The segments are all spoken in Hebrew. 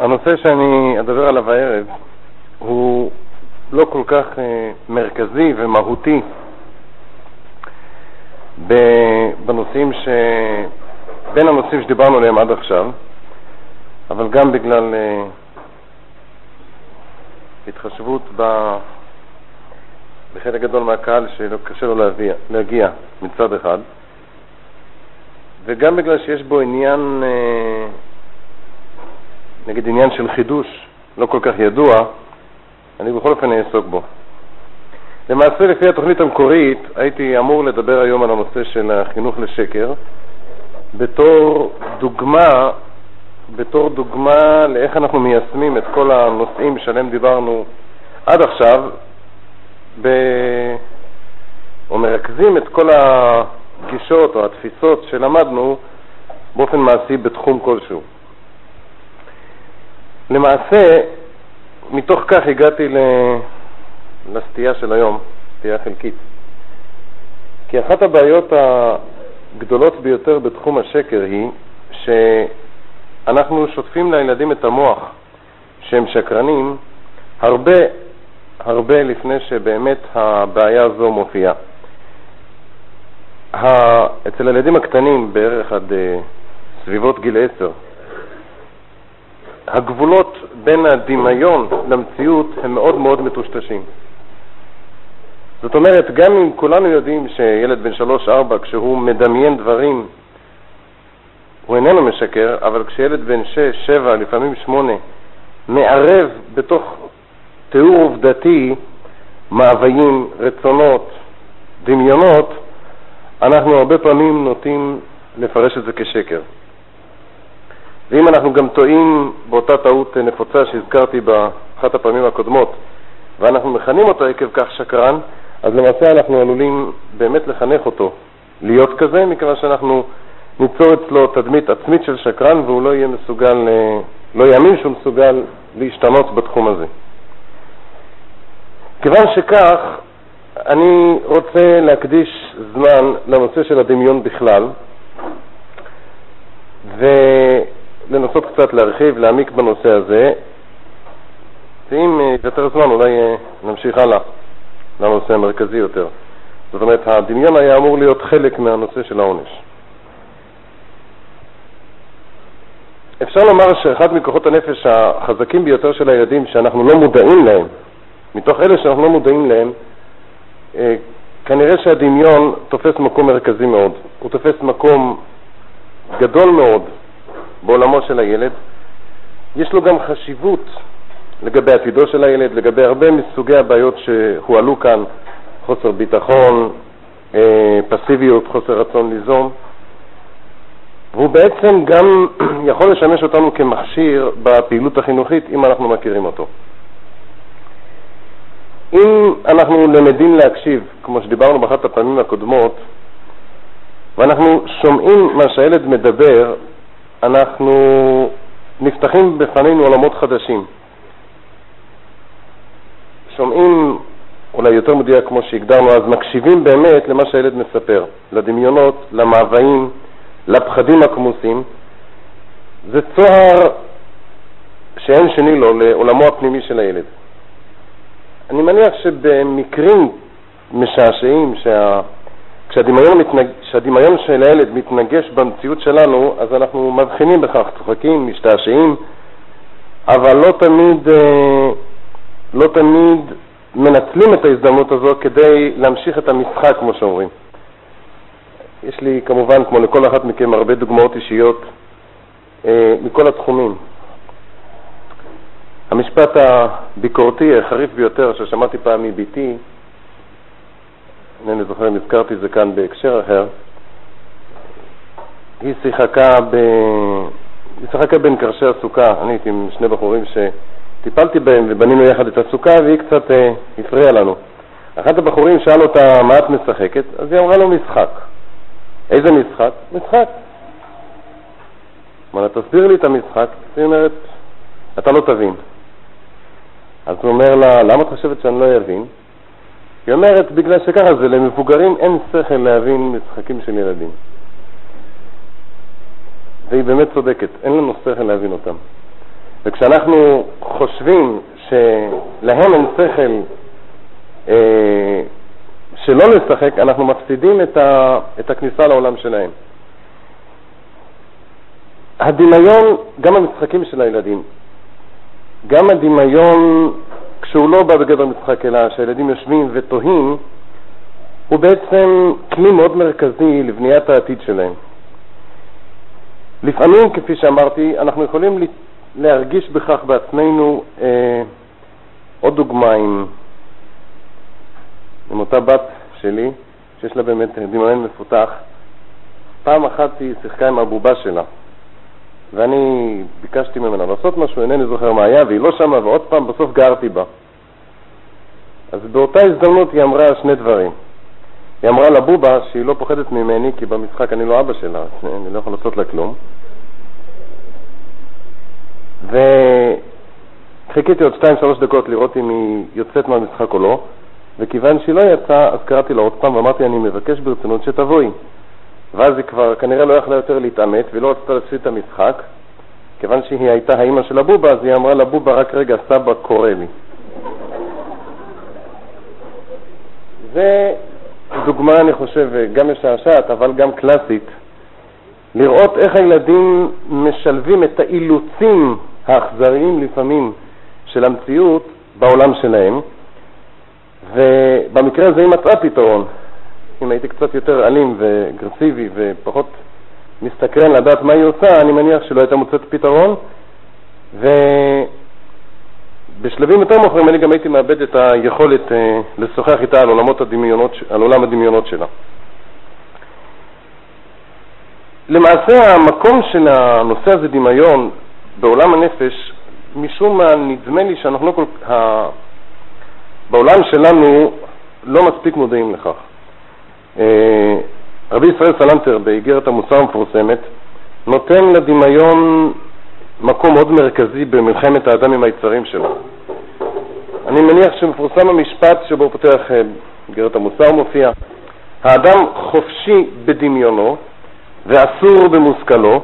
הנושא שאני אדבר עליו הערב הוא לא כל כך uh, מרכזי ומהותי בנושאים ש... בין הנושאים שדיברנו עליהם עד עכשיו, אבל גם בגלל uh, התחשבות ב... בחלק גדול מהקהל שקשה לו להגיע, להגיע מצד אחד, וגם בגלל שיש בו עניין uh, נגיד עניין של חידוש לא כל כך ידוע, אני בכל אופן אעסוק בו. למעשה, לפי התוכנית המקורית, הייתי אמור לדבר היום על הנושא של החינוך לשקר, בתור דוגמה, בתור דוגמה לאיך אנחנו מיישמים את כל הנושאים שעליהם דיברנו עד עכשיו, ב... או מרכזים את כל הגישות או התפיסות שלמדנו באופן מעשי בתחום כלשהו. למעשה, מתוך כך הגעתי לסטייה של היום, סטייה חלקית. כי אחת הבעיות הגדולות ביותר בתחום השקר היא שאנחנו שוטפים לילדים את המוח שהם שקרנים הרבה הרבה לפני שבאמת הבעיה הזו מופיעה. אצל הילדים הקטנים, בערך עד אה, סביבות גיל עשר, הגבולות בין הדמיון למציאות הם מאוד מאוד מטושטשים. זאת אומרת, גם אם כולנו יודעים שילד בן שלוש-ארבע, כשהוא מדמיין דברים, הוא איננו משקר, אבל כשילד בן שש, שבע, לפעמים שמונה, מערב בתוך תיאור עובדתי מאוויים, רצונות, דמיונות, אנחנו הרבה פעמים נוטים לפרש את זה כשקר. ואם אנחנו גם טועים באותה טעות נפוצה שהזכרתי באחת הפעמים הקודמות, ואנחנו מכנים אותו עקב כך שקרן, אז למעשה אנחנו עלולים באמת לחנך אותו להיות כזה, מכיוון שאנחנו ניצור אצלו תדמית עצמית של שקרן והוא לא יהיה מסוגל, לא יאמין שהוא מסוגל להשתנות בתחום הזה. כיוון שכך, אני רוצה להקדיש זמן לנושא של הדמיון בכלל, ו... לנסות קצת להרחיב, להעמיק בנושא הזה, ואם אה, יותר זמן אולי אה, נמשיך הלאה לנושא המרכזי יותר. זאת אומרת, הדמיון היה אמור להיות חלק מהנושא של העונש. אפשר לומר שאחד מכוחות הנפש החזקים ביותר של הילדים, שאנחנו לא מודעים להם, מתוך אלה שאנחנו לא מודעים להם, אה, כנראה שהדמיון תופס מקום מרכזי מאוד. הוא תופס מקום גדול מאוד בעולמו של הילד, יש לו גם חשיבות לגבי עתידו של הילד, לגבי הרבה מסוגי הבעיות שהועלו כאן, חוסר ביטחון, אה, פסיביות, חוסר רצון ליזום, והוא בעצם גם יכול לשמש אותנו כמכשיר בפעילות החינוכית אם אנחנו מכירים אותו. אם אנחנו למדים להקשיב, כמו שדיברנו באחת הפעמים הקודמות, ואנחנו שומעים מה שהילד מדבר, אנחנו נפתחים בפנינו עולמות חדשים. שומעים, אולי יותר מדויק כמו שהגדרנו אז, מקשיבים באמת למה שהילד מספר, לדמיונות, למאוויים, לפחדים הכמוסים. זה צוהר שאין שני לו לעולמו הפנימי של הילד. אני מניח שבמקרים משעשעים שה... כשהדמיון, מתנג... כשהדמיון של הילד מתנגש במציאות שלנו, אז אנחנו מבחינים בכך, צוחקים, משתעשעים, אבל לא תמיד, אה, לא תמיד מנצלים את ההזדמנות הזו כדי להמשיך את המשחק, כמו שאומרים. יש לי כמובן, כמו לכל אחת מכם, הרבה דוגמאות אישיות אה, מכל התחומים. המשפט הביקורתי החריף ביותר ששמעתי פעם מביתי, אינני זוכר אם הזכרתי את זה כאן בהקשר אחר, היא שיחקה, ב... היא שיחקה בין קרשי הסוכה. אני הייתי עם שני בחורים שטיפלתי בהם ובנינו יחד את הסוכה והיא קצת אה, הפריעה לנו. אחד הבחורים שאל אותה מה את משחקת, אז היא אמרה לו משחק. איזה משחק? משחק. אמר לה, תסביר לי את המשחק. היא אומרת, אתה לא תבין. אז הוא אומר לה, למה את חושבת שאני לא אבין? היא אומרת, בגלל שככה זה, למבוגרים אין שכל להבין משחקים של ילדים. והיא באמת צודקת, אין לנו שכל להבין אותם. וכשאנחנו חושבים שלהם אין שכל אה, שלא לשחק, אנחנו מפסידים את, ה, את הכניסה לעולם שלהם. הדמיון, גם המשחקים של הילדים, גם הדמיון, כשהוא לא בא בגדר משחק, אלא שהילדים יושבים ותוהים, הוא בעצם כלי מאוד מרכזי לבניית העתיד שלהם. לפעמים, כפי שאמרתי, אנחנו יכולים להרגיש בכך בעצמנו אה, עוד דוגמה עם, עם אותה בת שלי, שיש לה באמת דמיון מפותח. פעם אחת היא שיחקה עם הבובה שלה, ואני ביקשתי ממנה לעשות משהו, אינני זוכר מה היה, והיא לא שמה, ועוד פעם בסוף גרתי בה. אז באותה הזדמנות היא אמרה שני דברים. היא אמרה לבובה שהיא לא פוחדת ממני, כי במשחק אני לא אבא שלה, אני לא יכול לעשות לה כלום. וחיכיתי עוד שתיים, שלוש דקות לראות אם היא יוצאת מהמשחק או לא, וכיוון שהיא לא יצאה, אז קראתי לה עוד פעם ואמרתי, אני מבקש ברצינות שתבואי. ואז היא כבר כנראה לא יכלה יותר להתעמת ולא רצתה להפסיד את המשחק. כיוון שהיא הייתה האימא של הבובה, אז היא אמרה לבובה, רק רגע, סבא קורא לי. זה דוגמה, אני חושב, גם משעשעת, אבל גם קלאסית, לראות איך הילדים משלבים את האילוצים האכזריים לפעמים של המציאות בעולם שלהם, ובמקרה הזה היא מצאה פתרון. אם הייתי קצת יותר אלים ואגרסיבי ופחות מסתקרן לדעת מה היא עושה, אני מניח שלא הייתה מוצאת פתרון, ובשלבים יותר מאוחרים אני גם הייתי מאבד את היכולת uh, לשוחח איתה על, הדמיונות, על עולם הדמיונות שלה. למעשה המקום של הנושא הזה, דמיון, בעולם הנפש, משום מה נדמה לי שאנחנו לא כל כך, בעולם שלנו לא מספיק מודעים לכך. אה, רבי ישראל סלנטר באיגרת המוסר המפורסמת נותן לדמיון מקום מאוד מרכזי במלחמת האדם עם היצרים שלו. אני מניח שמפורסם המשפט שבו פותח איגרת אה, המוסר מופיע, האדם חופשי בדמיונו ואסור במושכלו,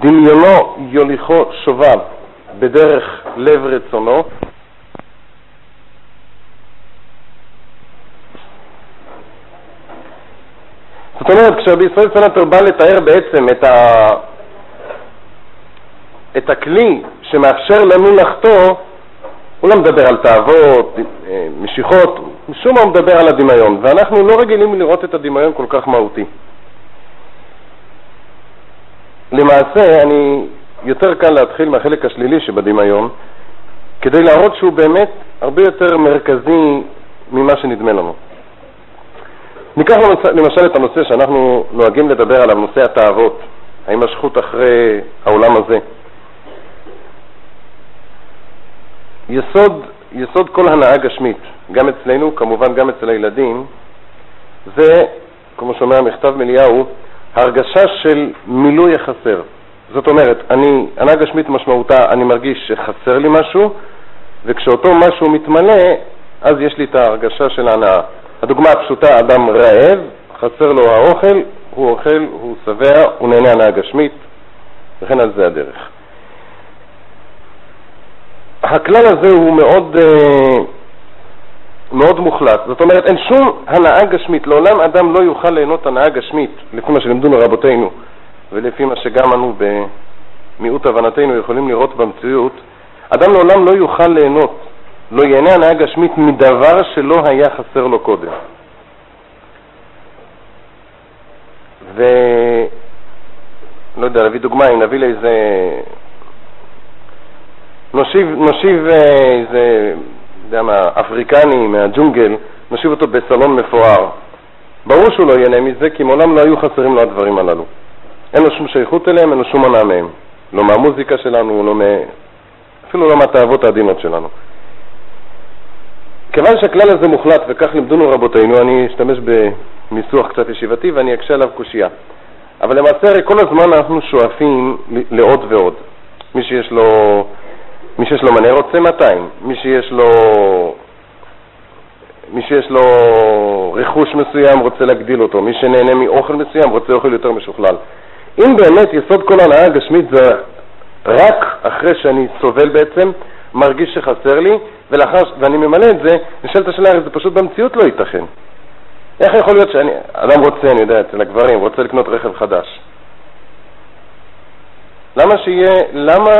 דמיונו יוליכו שובב בדרך לב רצונו, זאת אומרת, כשרבי ישראל סלנטר בא לתאר בעצם את, ה... את הכלי שמאפשר לנו לחטוא, הוא לא מדבר על תאוות, אה, משיכות, משום מה הוא מדבר על הדמיון, ואנחנו לא רגילים לראות את הדמיון כל כך מהותי. למעשה, אני יותר קל להתחיל מהחלק השלילי שבדמיון, כדי להראות שהוא באמת הרבה יותר מרכזי ממה שנדמה לנו. ניקח למשל את הנושא שאנחנו נוהגים לדבר עליו, נושא התאוות, ההימשכות אחרי העולם הזה. יסוד, יסוד כל הנאה גשמית, גם אצלנו, כמובן גם אצל הילדים, זה, כמו שאומר המכתב מליהו, הרגשה של מילוי החסר. זאת אומרת, אני, הנאה גשמית משמעותה, אני מרגיש שחסר לי משהו, וכשאותו משהו מתמלא, אז יש לי את ההרגשה של ההנאה. הדוגמה הפשוטה, אדם רעב, חסר לו האוכל, הוא אוכל, הוא שבע, הוא נהנה הנאה גשמית, וכן על זה הדרך. הכלל הזה הוא מאוד, אה, מאוד מוחלט, זאת אומרת אין שום הנאה גשמית, לעולם אדם לא יוכל ליהנות הנאה גשמית, לפי מה שלימדונו רבותינו ולפי מה שגם אנו במיעוט הבנתנו יכולים לראות במציאות, אדם לעולם לא יוכל ליהנות לא ייהנה הנאה גשמית מדבר שלא היה חסר לו קודם. ו... לא יודע, להביא דוגמה, אם נביא לאיזה... נושיב, נושיב אה, איזה, יודע מה, אפריקני מהג'ונגל, נושיב אותו בסלון מפואר. ברור שהוא לא ייהנה מזה, כי מעולם לא היו חסרים לו הדברים הללו. אין לו שום שייכות אליהם, אין לו שום מנה מהם. לא מהמוזיקה שלנו, לא מ... אפילו לא מהתאוות העדינות שלנו. כיוון שהכלל הזה מוחלט, וכך לימדונו רבותינו, אני אשתמש בניסוח קצת ישיבתי ואני אקשה עליו קושייה. אבל למעשה הרי כל הזמן אנחנו שואפים לעוד ועוד. מי שיש לו, מי שיש לו מנה רוצה 200, מי שיש לו, מי שיש לו רכוש מסוים רוצה להגדיל אותו, מי שנהנה מאוכל מסוים רוצה אוכל יותר משוכלל. אם באמת יסוד כל הנאה הגשמית זה רק אחרי שאני סובל בעצם, מרגיש שחסר לי, ולאחר, ואני ממלא את זה, נשאלת השאלה, הרי זה פשוט במציאות לא ייתכן. איך יכול להיות שאני, אדם רוצה, אני יודע, אצל הגברים, רוצה לקנות רכב חדש. למה שיהיה, למה,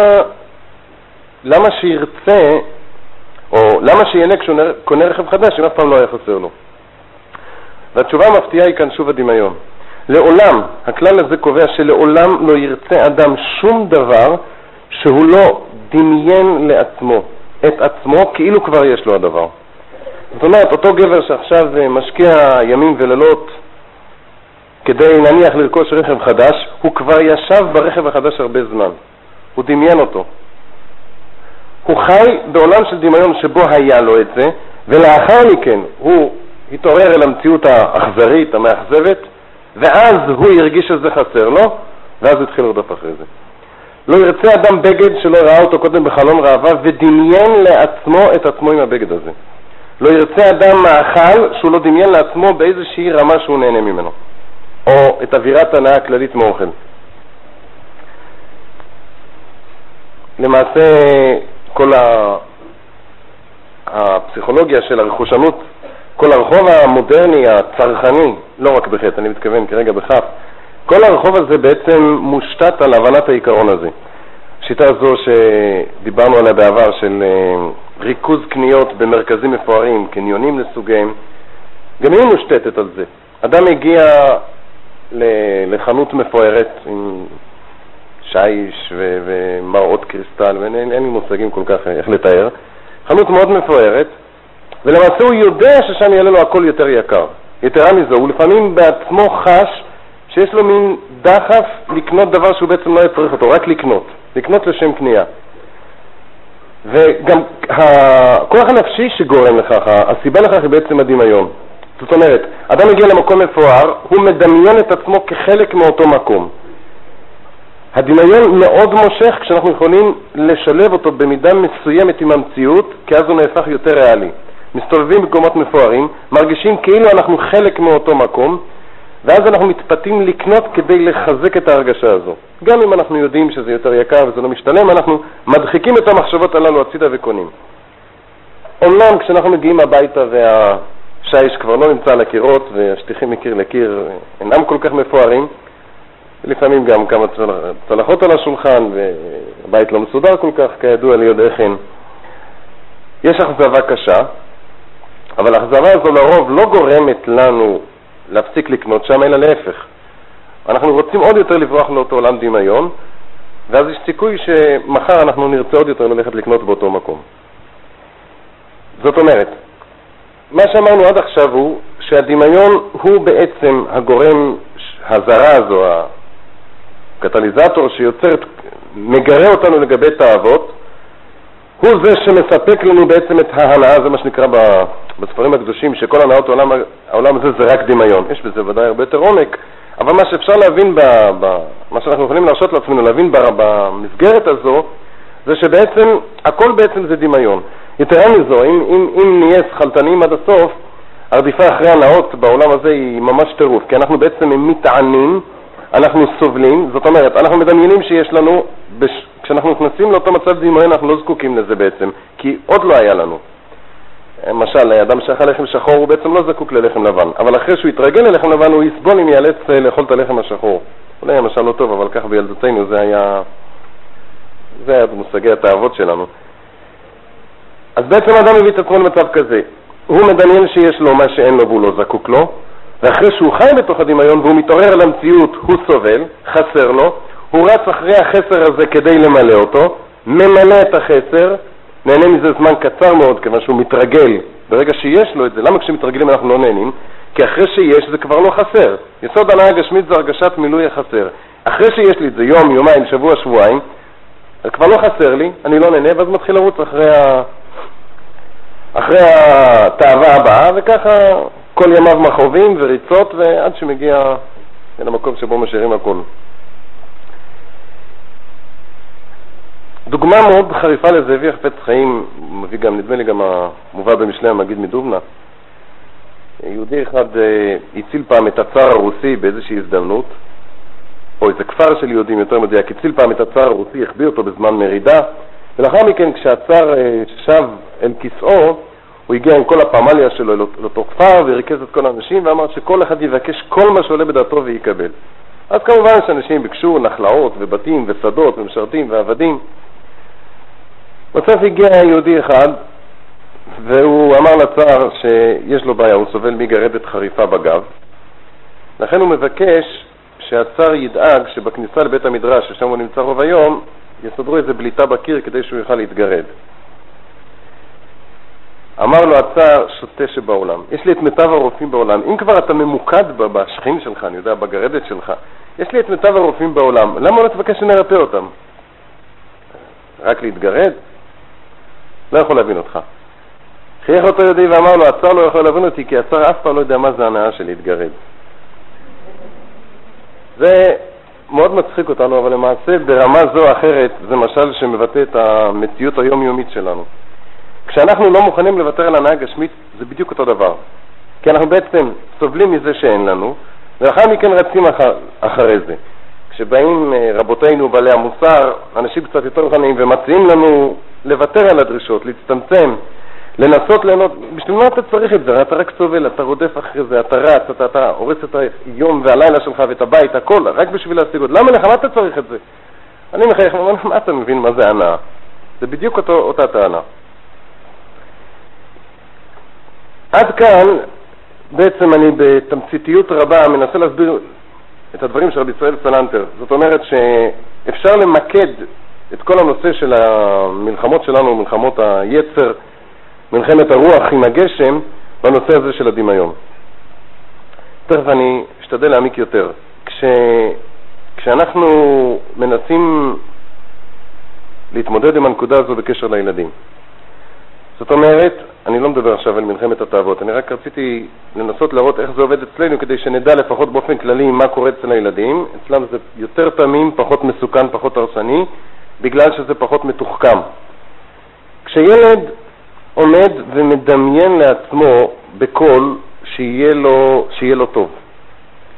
למה שירצה, או למה שיהנה כשהוא קונה רכב חדש אם אף פעם לא היה חסר לו? והתשובה המפתיעה היא כאן שוב הדמיון. לעולם, הכלל הזה קובע שלעולם לא ירצה אדם שום דבר שהוא לא דמיין לעצמו, את עצמו כאילו כבר יש לו הדבר. זאת אומרת, אותו גבר שעכשיו אה, משקיע ימים ולילות כדי נניח לרכוש רכב חדש, הוא כבר ישב ברכב החדש הרבה זמן. הוא דמיין אותו. הוא חי בעולם של דמיון שבו היה לו את זה, ולאחר מכן הוא התעורר אל המציאות האכזרית, המאכזבת, ואז הוא הרגיש שזה חסר לו, ואז התחיל לרדוף אחרי זה. לא ירצה אדם בגד שלא ראה אותו קודם בחלון ראווה ודמיין לעצמו את עצמו עם הבגד הזה. לא ירצה אדם מאכל שהוא לא דמיין לעצמו באיזושהי רמה שהוא נהנה ממנו, או את אווירת הנאה הכללית מאוכל. למעשה כל הפסיכולוגיה של הרכושנות, כל הרחוב המודרני, הצרכני, לא רק בחטא, אני מתכוון כרגע בכף, כל הרחוב הזה בעצם מושתת על הבנת העיקרון הזה. השיטה הזו שדיברנו עליה בעבר של אה, ריכוז קניות במרכזים מפוארים, קניונים לסוגיהם, גם היא מושתתת על זה. אדם הגיע לחנות מפוארת עם שיש ומראות קריסטל, ואין לי מושגים כל כך איך לתאר, חנות מאוד מפוארת, ולמעשה הוא יודע ששם יעלה לו הכל יותר יקר. יתרה מזו, הוא לפעמים בעצמו חש שיש לו מין דחף לקנות דבר שהוא בעצם לא היה צריך אותו, רק לקנות, לקנות לשם קנייה. וגם הכוח הנפשי שגורם לכך, הסיבה לכך היא בעצם הדמיון. זאת אומרת, אדם מגיע למקום מפואר, הוא מדמיין את עצמו כחלק מאותו מקום. הדמיון מאוד מושך כשאנחנו יכולים לשלב אותו במידה מסוימת עם המציאות, כי אז הוא נהפך יותר ריאלי. מסתובבים במקומות מפוארים, מרגישים כאילו אנחנו חלק מאותו מקום, ואז אנחנו מתפתים לקנות כדי לחזק את ההרגשה הזו. גם אם אנחנו יודעים שזה יותר יקר וזה לא משתלם, אנחנו מדחיקים את המחשבות הללו הצידה וקונים. אומנם כשאנחנו מגיעים הביתה והשיש כבר לא נמצא על הקירות והשטיחים מקיר לקיר אינם כל כך מפוארים, לפעמים גם כמה צלחות על השולחן והבית לא מסודר כל כך, כידוע לי עוד איך אין. יש אכזבה קשה, אבל האכזבה הזו לרוב לא גורמת לנו להפסיק לקנות שם, אלא להפך. אנחנו רוצים עוד יותר לברוח לאותו עולם דמיון, ואז יש סיכוי שמחר אנחנו נרצה עוד יותר ללכת לקנות באותו מקום. זאת אומרת, מה שאמרנו עד עכשיו הוא שהדמיון הוא בעצם הגורם, הזרה הזו, הקטליזטור שיוצר, מגרה אותנו לגבי תאוות, הוא זה שמספק לנו בעצם את ההנאה, זה מה שנקרא בספרים הקדושים, שכל הנאות העולם, העולם הזה זה רק דמיון. יש בזה ודאי הרבה יותר עומק, אבל מה שאפשר להבין, ב, ב, מה שאנחנו יכולים להרשות לעצמנו להבין ב, במסגרת הזו, זה שבעצם הכל בעצם זה דמיון. יתרה מזו, אם, אם, אם נהיה שכלתניים עד הסוף, הרדיפה אחרי הנאות בעולם הזה היא ממש טירוף, כי אנחנו בעצם מתענים, אנחנו סובלים, זאת אומרת, אנחנו מדמיינים שיש לנו, בש... כשאנחנו נכנסים לאותו מצב דמיון אנחנו לא זקוקים לזה בעצם, כי עוד לא היה לנו. למשל, אדם שאכל לחם שחור הוא בעצם לא זקוק ללחם לבן, אבל אחרי שהוא יתרגל ללחם לבן הוא יסבול אם ייאלץ אה, לאכול את הלחם השחור. אולי המשל לא טוב, אבל ככה בילדותנו זה היה, זה היה במושגי התאוות שלנו. אז בעצם האדם מביא את עצמו למצב כזה, הוא מדמיין שיש לו מה שאין לו והוא לא זקוק לו, ואחרי שהוא חי בתוך הדמיון והוא מתעורר למציאות, הוא סובל, חסר לו, הוא רץ אחרי החסר הזה כדי למלא אותו, ממלא את החסר, נהנה מזה זמן קצר מאוד, כיוון שהוא מתרגל. ברגע שיש לו את זה, למה כשמתרגלים אנחנו לא נהנים? כי אחרי שיש זה כבר לא חסר. יסוד הנאה הגשמית זה הרגשת מילוי החסר. אחרי שיש לי את זה יום, יומיים, שבוע, שבועיים, זה כבר לא חסר לי, אני לא נהנה, ואז מתחיל לרוץ אחרי, ה... אחרי התאווה הבאה, וככה כל ימיו מכאובים וריצות, ועד שמגיע אל המקום שבו משאירים הכול. דוגמה מאוד חריפה לזה הביא החפץ חיים, מביא גם, נדמה לי גם המובא במשלי המגיד מדובנה. יהודי אחד אה, הציל פעם את הצאר הרוסי באיזושהי הזדמנות, או איזה כפר של יהודים יותר מדויק, הציל פעם את הצאר הרוסי, החביא אותו בזמן מרידה, ולאחר מכן כשהצאר אה, שב אל כיסאו, הוא הגיע עם כל הפמליה שלו לאותו כפר וריכז את כל האנשים ואמר שכל אחד יבקש כל מה שעולה בדעתו ויקבל. אז כמובן שאנשים ביקשו נחלאות ובתים ושדות ומשרתים ועבדים. בסוף הגיע יהודי אחד והוא אמר לצאר שיש לו בעיה, הוא סובל מגרדת חריפה בגב. לכן הוא מבקש שהצאר ידאג שבכניסה לבית המדרש, ששם הוא נמצא רוב היום, יסדרו איזה בליטה בקיר כדי שהוא יוכל להתגרד. אמר לו הצער שוטה שבעולם, יש לי את מיטב הרופאים בעולם. אם כבר אתה ממוקד בשכין שלך, אני יודע, בגרדת שלך, יש לי את מיטב הרופאים בעולם, למה לא תבקש שנרפא אותם? רק להתגרד? לא יכול להבין אותך. חייך אותו יהודי ואמר לו, הצער לא יכול להבין אותי, כי הצער אף פעם לא יודע מה זה הנאה של להתגרד. זה מאוד מצחיק אותנו, אבל למעשה ברמה זו או אחרת זה משל שמבטא את המציאות היומיומית שלנו. כשאנחנו לא מוכנים לוותר על הנאה גשמית, זה בדיוק אותו דבר. כי אנחנו בעצם סובלים מזה שאין לנו, ולאחר מכן רצים אחר, אחרי זה. כשבאים אה, רבותינו בעלי המוסר, אנשים קצת יותר רוחניים, ומציעים לנו לוותר על הדרישות, להצטמצם, לנסות ליהנות, בשביל מה אתה צריך את זה? אתה רק סובל, אתה רודף אחרי זה, אתה רץ, אתה, אתה הורס את היום והלילה שלך ואת הבית, הכל, רק בשביל להשיג עוד. למה לך? מה אתה צריך את זה? אני מחייך, מה אתה מבין מה זה הנאה? זה בדיוק אותו, אותה טענה. עד כאן בעצם אני בתמציתיות רבה מנסה להסביר את הדברים של רבי ישראל סלנטר. זאת אומרת שאפשר למקד את כל הנושא של המלחמות שלנו, מלחמות היצר, מלחמת הרוח עם הגשם, בנושא הזה של הדמיון. תכף אני אשתדל להעמיק יותר. כש, כשאנחנו מנסים להתמודד עם הנקודה הזו בקשר לילדים, זאת אומרת, אני לא מדבר עכשיו על מלחמת התאוות, אני רק רציתי לנסות להראות איך זה עובד אצלנו כדי שנדע לפחות באופן כללי מה קורה אצל הילדים. אצלם זה יותר תמים, פחות מסוכן, פחות הרסני, בגלל שזה פחות מתוחכם. כשילד עומד ומדמיין לעצמו בקול שיהיה לו, שיהיה לו טוב,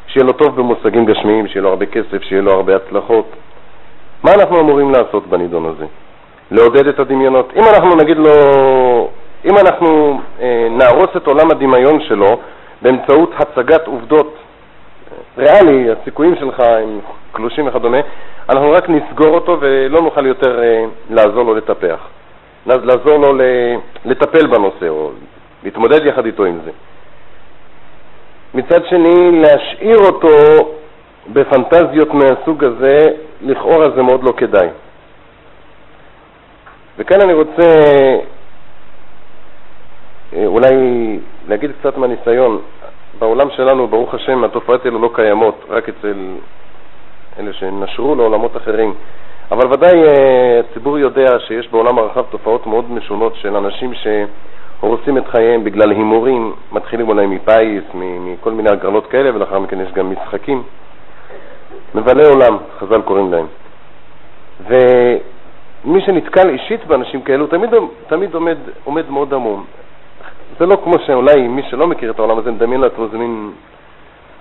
שיהיה לו טוב במושגים גשמיים, שיהיה לו הרבה כסף, שיהיה לו הרבה הצלחות, מה אנחנו אמורים לעשות בנידון הזה? לעודד את הדמיונות. אם אנחנו נגיד לו, אם אנחנו אה, נהרוס את עולם הדמיון שלו באמצעות הצגת עובדות אה, ריאלי, הסיכויים שלך הם קלושים וכדומה, אנחנו רק נסגור אותו ולא נוכל יותר אה, לעזור לו לטפח, לעזור לו לטפל בנושא או להתמודד יחד איתו עם זה. מצד שני, להשאיר אותו בפנטזיות מהסוג הזה, לכאורה זה מאוד לא כדאי. וכאן אני רוצה אה, אולי להגיד קצת מהניסיון. בעולם שלנו, ברוך השם, התופעות האלו לא קיימות, רק אצל אלה שנשרו לעולמות אחרים. אבל ודאי אה, הציבור יודע שיש בעולם הרחב תופעות מאוד משונות של אנשים שהורסים את חייהם בגלל הימורים, מתחילים אולי מפיס, מכל מיני הגרלות כאלה, ולאחר מכן יש גם משחקים. מבלי עולם, חז"ל קוראים להם. מי שנתקל אישית באנשים כאלו תמיד, תמיד עומד, עומד מאוד עמום. זה לא כמו שאולי מי שלא מכיר את העולם הזה מדמיין לעצמו, זה מין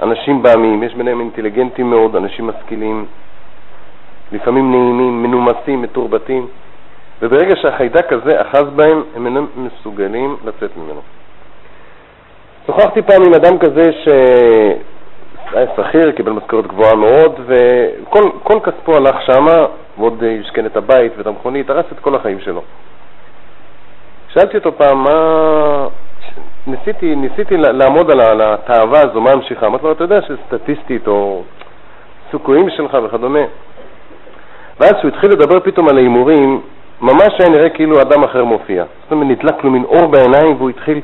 אנשים בעמים, יש ביניהם אינטליגנטים מאוד, אנשים משכילים, לפעמים נעימים, מנומסים, מתורבתים, וברגע שהחיידק הזה אחז בהם, הם אינם מסוגלים לצאת ממנו. שוחחתי פעם עם אדם כזה שהיה שכיר, קיבל משכורת גבוהה מאוד, וכל כספו הלך שמה, ועוד השכן את הבית ואת המכונית, הרס את כל החיים שלו. שאלתי אותו פעם, מה... ניסיתי, ניסיתי לעמוד על התאווה הזו, מה המשיכה? אמרתי לו, אתה יודע שסטטיסטית או סיכויים שלך וכדומה. ואז כשהוא התחיל לדבר פתאום על ההימורים, ממש היה נראה כאילו אדם אחר מופיע. זאת אומרת, נדלק לו מין אור בעיניים והוא התחיל,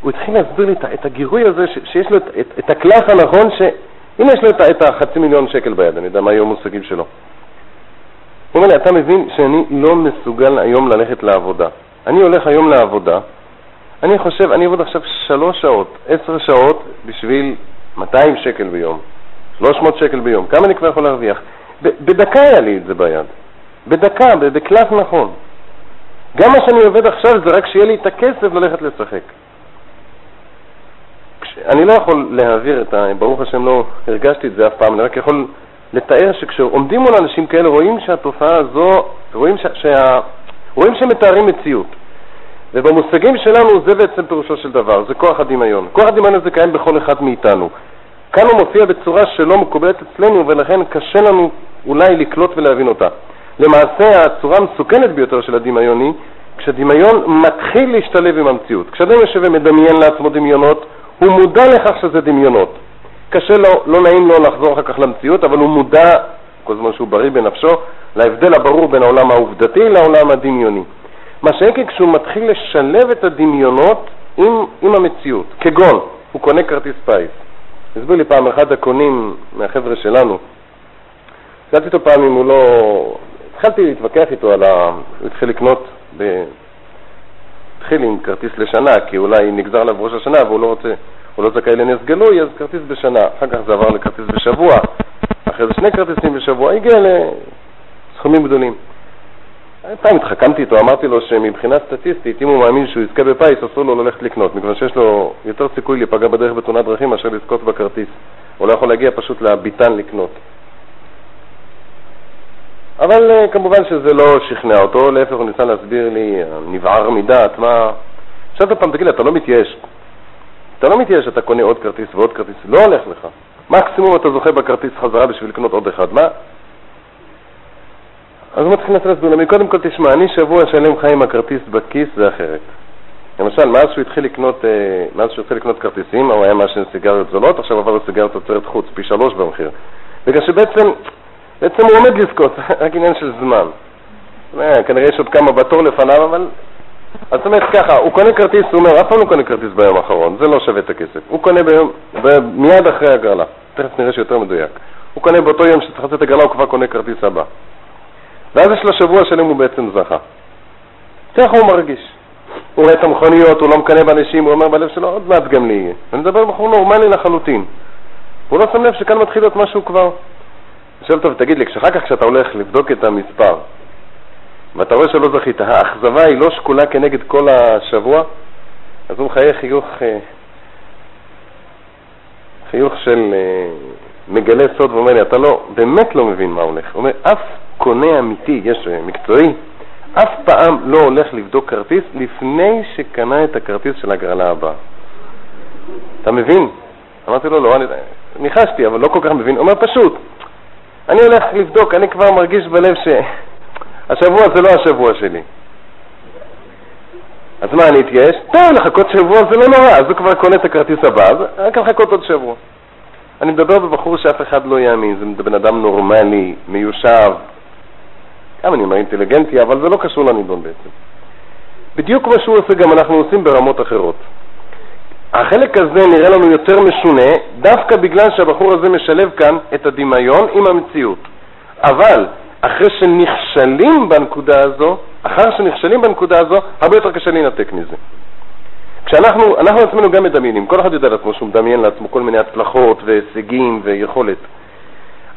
הוא התחיל להסביר לי את הגירוי הזה שיש לו את, את, את הקלף הנכון, שהנה יש לו את, את החצי מיליון שקל ביד, אני יודע מה היו המושגים שלו. הוא אומר לי, אתה מבין שאני לא מסוגל היום ללכת לעבודה. אני הולך היום לעבודה, אני חושב, אני אעבוד עכשיו שלוש שעות, עשר שעות, בשביל 200 שקל ביום, 300 שקל ביום. כמה אני כבר יכול להרוויח? בדקה היה לי את זה ביד. בדקה, בקלף נכון. גם מה שאני עובד עכשיו זה רק שיהיה לי את הכסף ללכת לשחק. אני לא יכול להעביר את ה... ברוך השם לא הרגשתי את זה אף פעם, אני רק יכול לתאר שכשעומדים מול אנשים כאלה רואים שהתופעה הזו, רואים, שה, רואים שהם מתארים מציאות. ובמושגים שלנו זה בעצם פירושו של דבר, זה כוח הדמיון. כוח הדמיון הזה קיים בכל אחד מאיתנו. כאן הוא מופיע בצורה שלא מקובלת אצלנו ולכן קשה לנו אולי לקלוט ולהבין אותה. למעשה הצורה המסוכנת ביותר של הדמיון היא כשהדמיון מתחיל להשתלב עם המציאות. כשאדם יושב ומדמיין לעצמו דמיונות, הוא מודע לכך שזה דמיונות. קשה לו, לא נעים לו לחזור אחר כך למציאות, אבל הוא מודע, כל זמן שהוא בריא בנפשו, להבדל הברור בין העולם העובדתי לעולם הדמיוני. מה שאין כשהוא מתחיל לשלב את הדמיונות עם, עם המציאות, כגון, הוא קונה כרטיס פיס. הסביר לי פעם אחד הקונים מהחבר'ה שלנו, שאלתי אותו פעם אם הוא לא... התחלתי להתווכח איתו על ה... הוא התחיל לקנות, ב... התחיל עם כרטיס לשנה, כי אולי נגזר עליו ראש השנה והוא לא רוצה, הוא לא זכאי לנס גלוי, אז כרטיס בשנה. אחר כך זה עבר לכרטיס בשבוע, אחרי זה שני כרטיסים בשבוע, הגיע לסכומים גדולים. פעם התחכמתי איתו, אמרתי לו שמבחינה סטטיסטית, אם הוא מאמין שהוא יזכה בפיס, אסור לו ללכת לקנות, מכיוון שיש לו יותר סיכוי להיפגע בדרך בתאונת דרכים מאשר לזכות בכרטיס. הוא לא יכול להגיע פשוט לביתן לקנות. אבל uh, כמובן שזה לא שכנע אותו, להפך הוא ניסה להסביר לי, נבער מדעת, מה... שאלת פעם, תגיד לי, אתה לא מתייאש? אתה לא מתייאש שאתה קונה עוד כרטיס ועוד כרטיס, לא הולך לך. מקסימום אתה זוכה בכרטיס חזרה בשביל לקנות עוד אחד. מה? אז הוא מתחיל לנסות להסביר לי, קודם כל תשמע, אני שבוע שלם חי עם הכרטיס בכיס, זה אחרת. למשל, מאז שהוא התחיל לקנות, אה, מאז שהוא התחיל לקנות כרטיסים, הוא היה מעשן סיגריות זולות, עכשיו עבר לסיגריות תוצרת חוץ, פי שלוש במחיר. בגלל שבעצם, בעצם הוא עומד לזכות, רק עניין של זמן. אה, כנראה יש עוד כמה בתור לפניו, אבל... אז זאת אומרת ככה, הוא קונה כרטיס, הוא אומר, אף פעם לא קונה כרטיס ביום האחרון, זה לא שווה את הכסף. הוא קונה ביום, מיד אחרי הגרלה, תכף נראה שיותר מדויק. הוא קונה באותו יום שצריך לצאת הגרלה, הוא כבר קונה כרטיס הבא. ואז יש לו שבוע שלם הוא בעצם זכה. ככה הוא מרגיש. הוא רואה את המכוניות, הוא לא מקנא באנשים, הוא אומר בלב שלו, עוד מעט גם לי יהיה. אני מדבר בחור נורמלי לחלוטין. הוא לא שם לב שכאן מתחיל להיות משהו כבר. אני שואל טוב, תגיד לי, כשאחר כך כשאתה הולך לבדוק את המספר, ואתה רואה שלא זכית, האכזבה היא לא שקולה כנגד כל השבוע? אז הוא מחייך חיוך, אה, חיוך של אה, מגלה סוד ואומר לי, אתה לא, באמת לא מבין מה הולך. הוא אומר, אף קונה אמיתי, יש אה, מקצועי, אף פעם לא הולך לבדוק כרטיס לפני שקנה את הכרטיס של הגרלה הבאה. אתה מבין? אמרתי לו, לא, אני ניחשתי, אבל לא כל כך מבין. הוא אומר, פשוט, אני הולך לבדוק, אני כבר מרגיש בלב שהשבוע זה לא השבוע שלי. אז מה, אני אתייאש? טוב, לחכות שבוע זה לא נורא, אז הוא כבר קונה את הכרטיס הבא, אז רק לחכות עוד שבוע. אני מדבר בבחור שאף אחד לא יאמין, זה בן אדם נורמלי, מיושב, גם אני אומר אינטליגנטי, אבל זה לא קשור לנידון בעצם. בדיוק מה שהוא עושה גם אנחנו עושים ברמות אחרות. החלק הזה נראה לנו יותר משונה דווקא בגלל שהבחור הזה משלב כאן את הדמיון עם המציאות. אבל אחרי שנכשלים בנקודה הזו, אחר שנכשלים בנקודה הזו, הרבה יותר קשה להינתק מזה. כשאנחנו, אנחנו עצמנו גם מדמיינים, כל אחד יודע לעצמו שהוא מדמיין לעצמו כל מיני הצלחות והישגים ויכולת.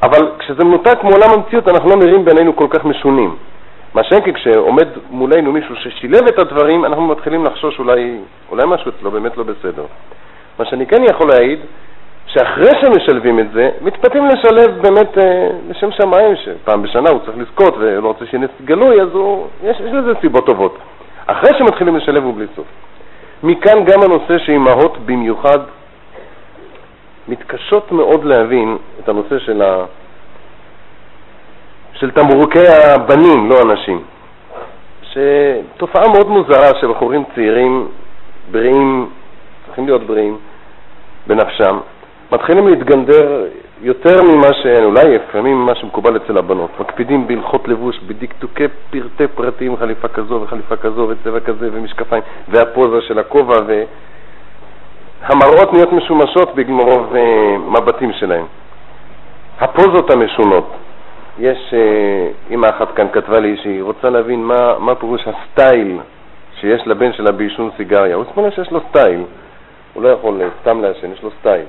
אבל כשזה מנותק מעולם המציאות אנחנו לא נראים בינינו כל כך משונים. מה שאין כי כשעומד מולנו מישהו ששילב את הדברים, אנחנו מתחילים לחשוש אולי, אולי משהו אצלו באמת לא בסדר. מה שאני כן יכול להעיד, שאחרי שמשלבים את זה, מתפתים לשלב באמת אה, לשם שמיים, שפעם בשנה הוא צריך לזכות ולא רוצה שיהיה גלוי, אז הוא, יש, יש לזה סיבות טובות. אחרי שמתחילים לשלב הוא בלי סוף. מכאן גם הנושא שאימהות במיוחד מתקשות מאוד להבין את הנושא של, ה... של תמרוקי הבנים, לא הנשים. שתופעה מאוד מוזרה שבחורים צעירים, בריאים, צריכים להיות בריאים בנפשם, מתחילים להתגנדר יותר ממה ש... אולי לפעמים ממה שמקובל אצל הבנות. מקפידים בהלכות לבוש, בדקדוקי פרטי פרטים, חליפה כזו וחליפה כזו וצבע כזה ומשקפיים, והפוזה של הכובע ו... המראות נהיות משומשות מרוב אה, מבטים שלהם. הפוזות המשונות. יש, אה, אמא אחת כאן כתבה לי שהיא רוצה להבין מה, מה פירוש הסטייל שיש לבן שלה בעישון סיגריה. הוא שמאלה שיש לו סטייל. הוא לא יכול אה, סתם לעשן, יש לו סטייל.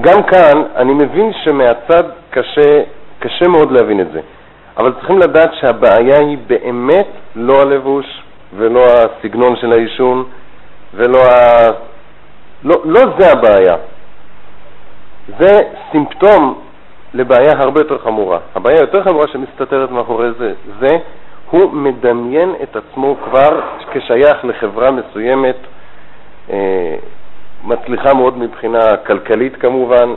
גם כאן אני מבין שמהצד קשה, קשה מאוד להבין את זה. אבל צריכים לדעת שהבעיה היא באמת לא הלבוש ולא הסגנון של העישון ולא לא, לא זה הבעיה. זה סימפטום לבעיה הרבה יותר חמורה. הבעיה היותר חמורה שמסתתרת מאחורי זה, זה הוא מדמיין את עצמו כבר כשייך לחברה מסוימת, אה, מצליחה מאוד מבחינה כלכלית כמובן.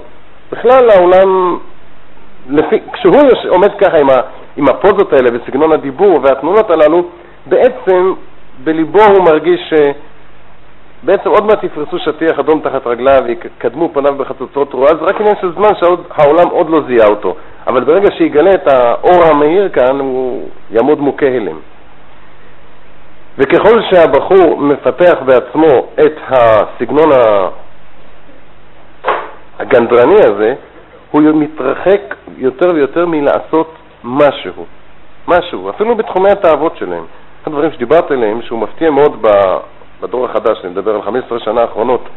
בכלל העולם, לפי, כשהוא יוש, עומד ככה עם, ה, עם הפוזות האלה וסגנון הדיבור והתמונות הללו, בעצם בליבו הוא מרגיש שבעצם עוד מעט יפרסו שטיח אדום תחת רגליו ויקדמו פניו בחצוצרות תרועה, זה רק עניין של זמן שהעולם עוד לא זיהה אותו. אבל ברגע שיגלה את האור המאיר כאן, הוא יעמוד מוכה הלם. וככל שהבחור מפתח בעצמו את הסגנון הגנדרני הזה, הוא מתרחק יותר ויותר מלעשות משהו, משהו, אפילו בתחומי התאוות שלהם. אחד הדברים שדיברת עליהם, שהוא מפתיע מאוד בדור החדש, אני מדבר על 15 שנה האחרונות,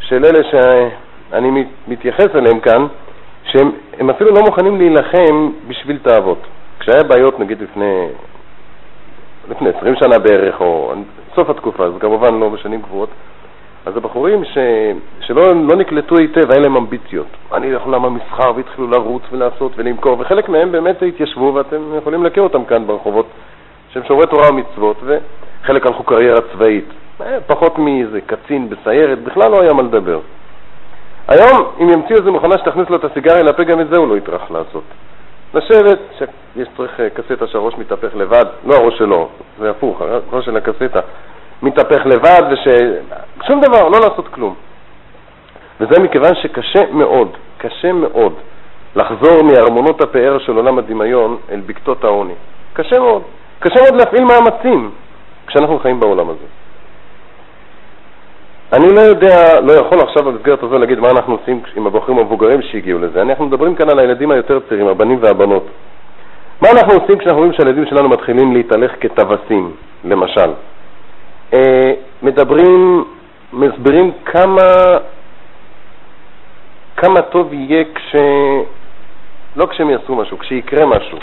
של אלה שאני מתייחס אליהם כאן, שהם אפילו לא מוכנים להילחם בשביל תאוות. כשהיה בעיות, נגיד לפני, לפני 20 שנה בערך, או סוף התקופה, זה כמובן לא בשנים קבועות, אז הבחורים ש... שלא לא נקלטו היטב, היה להם אמביציות. אני הולך לעולם המסחר, והתחילו לרוץ ולעשות ולמכור, וחלק מהם באמת התיישבו, ואתם יכולים להכיר אותם כאן ברחובות, שהם שומרי תורה ומצוות, וחלק הלכו קריירה צבאית. אה, פחות מאיזה קצין בסיירת, בכלל לא היה מה לדבר. היום, אם ימציאו איזה מכונה שתכניס לו את הסיגריה לפה, גם את זה הוא לא יטרח לעשות. לשבת, שיש צריך אה, קסטה שהראש מתהפך לבד, לא הראש שלו, זה הפוך, הראש של הקסטה מתהפך לבד, וש... שום דבר, לא לעשות כלום. וזה מכיוון שקשה מאוד, קשה מאוד, לחזור מארמונות הפאר של עולם הדמיון אל בקתות העוני. קשה מאוד. קשה מאוד להפעיל מאמצים כשאנחנו חיים בעולם הזה. אני לא יודע, לא יכול עכשיו במסגרת הזו להגיד מה אנחנו עושים עם הבוחרים המבוגרים שהגיעו לזה. אנחנו מדברים כאן על הילדים היותר צעירים, הבנים והבנות. מה אנחנו עושים כשאנחנו רואים שהילדים שלנו מתחילים להתהלך כטווסים, למשל? אה, מדברים, מסבירים כמה, כמה טוב יהיה כש... לא כשהם יעשו משהו, כשיקרה משהו.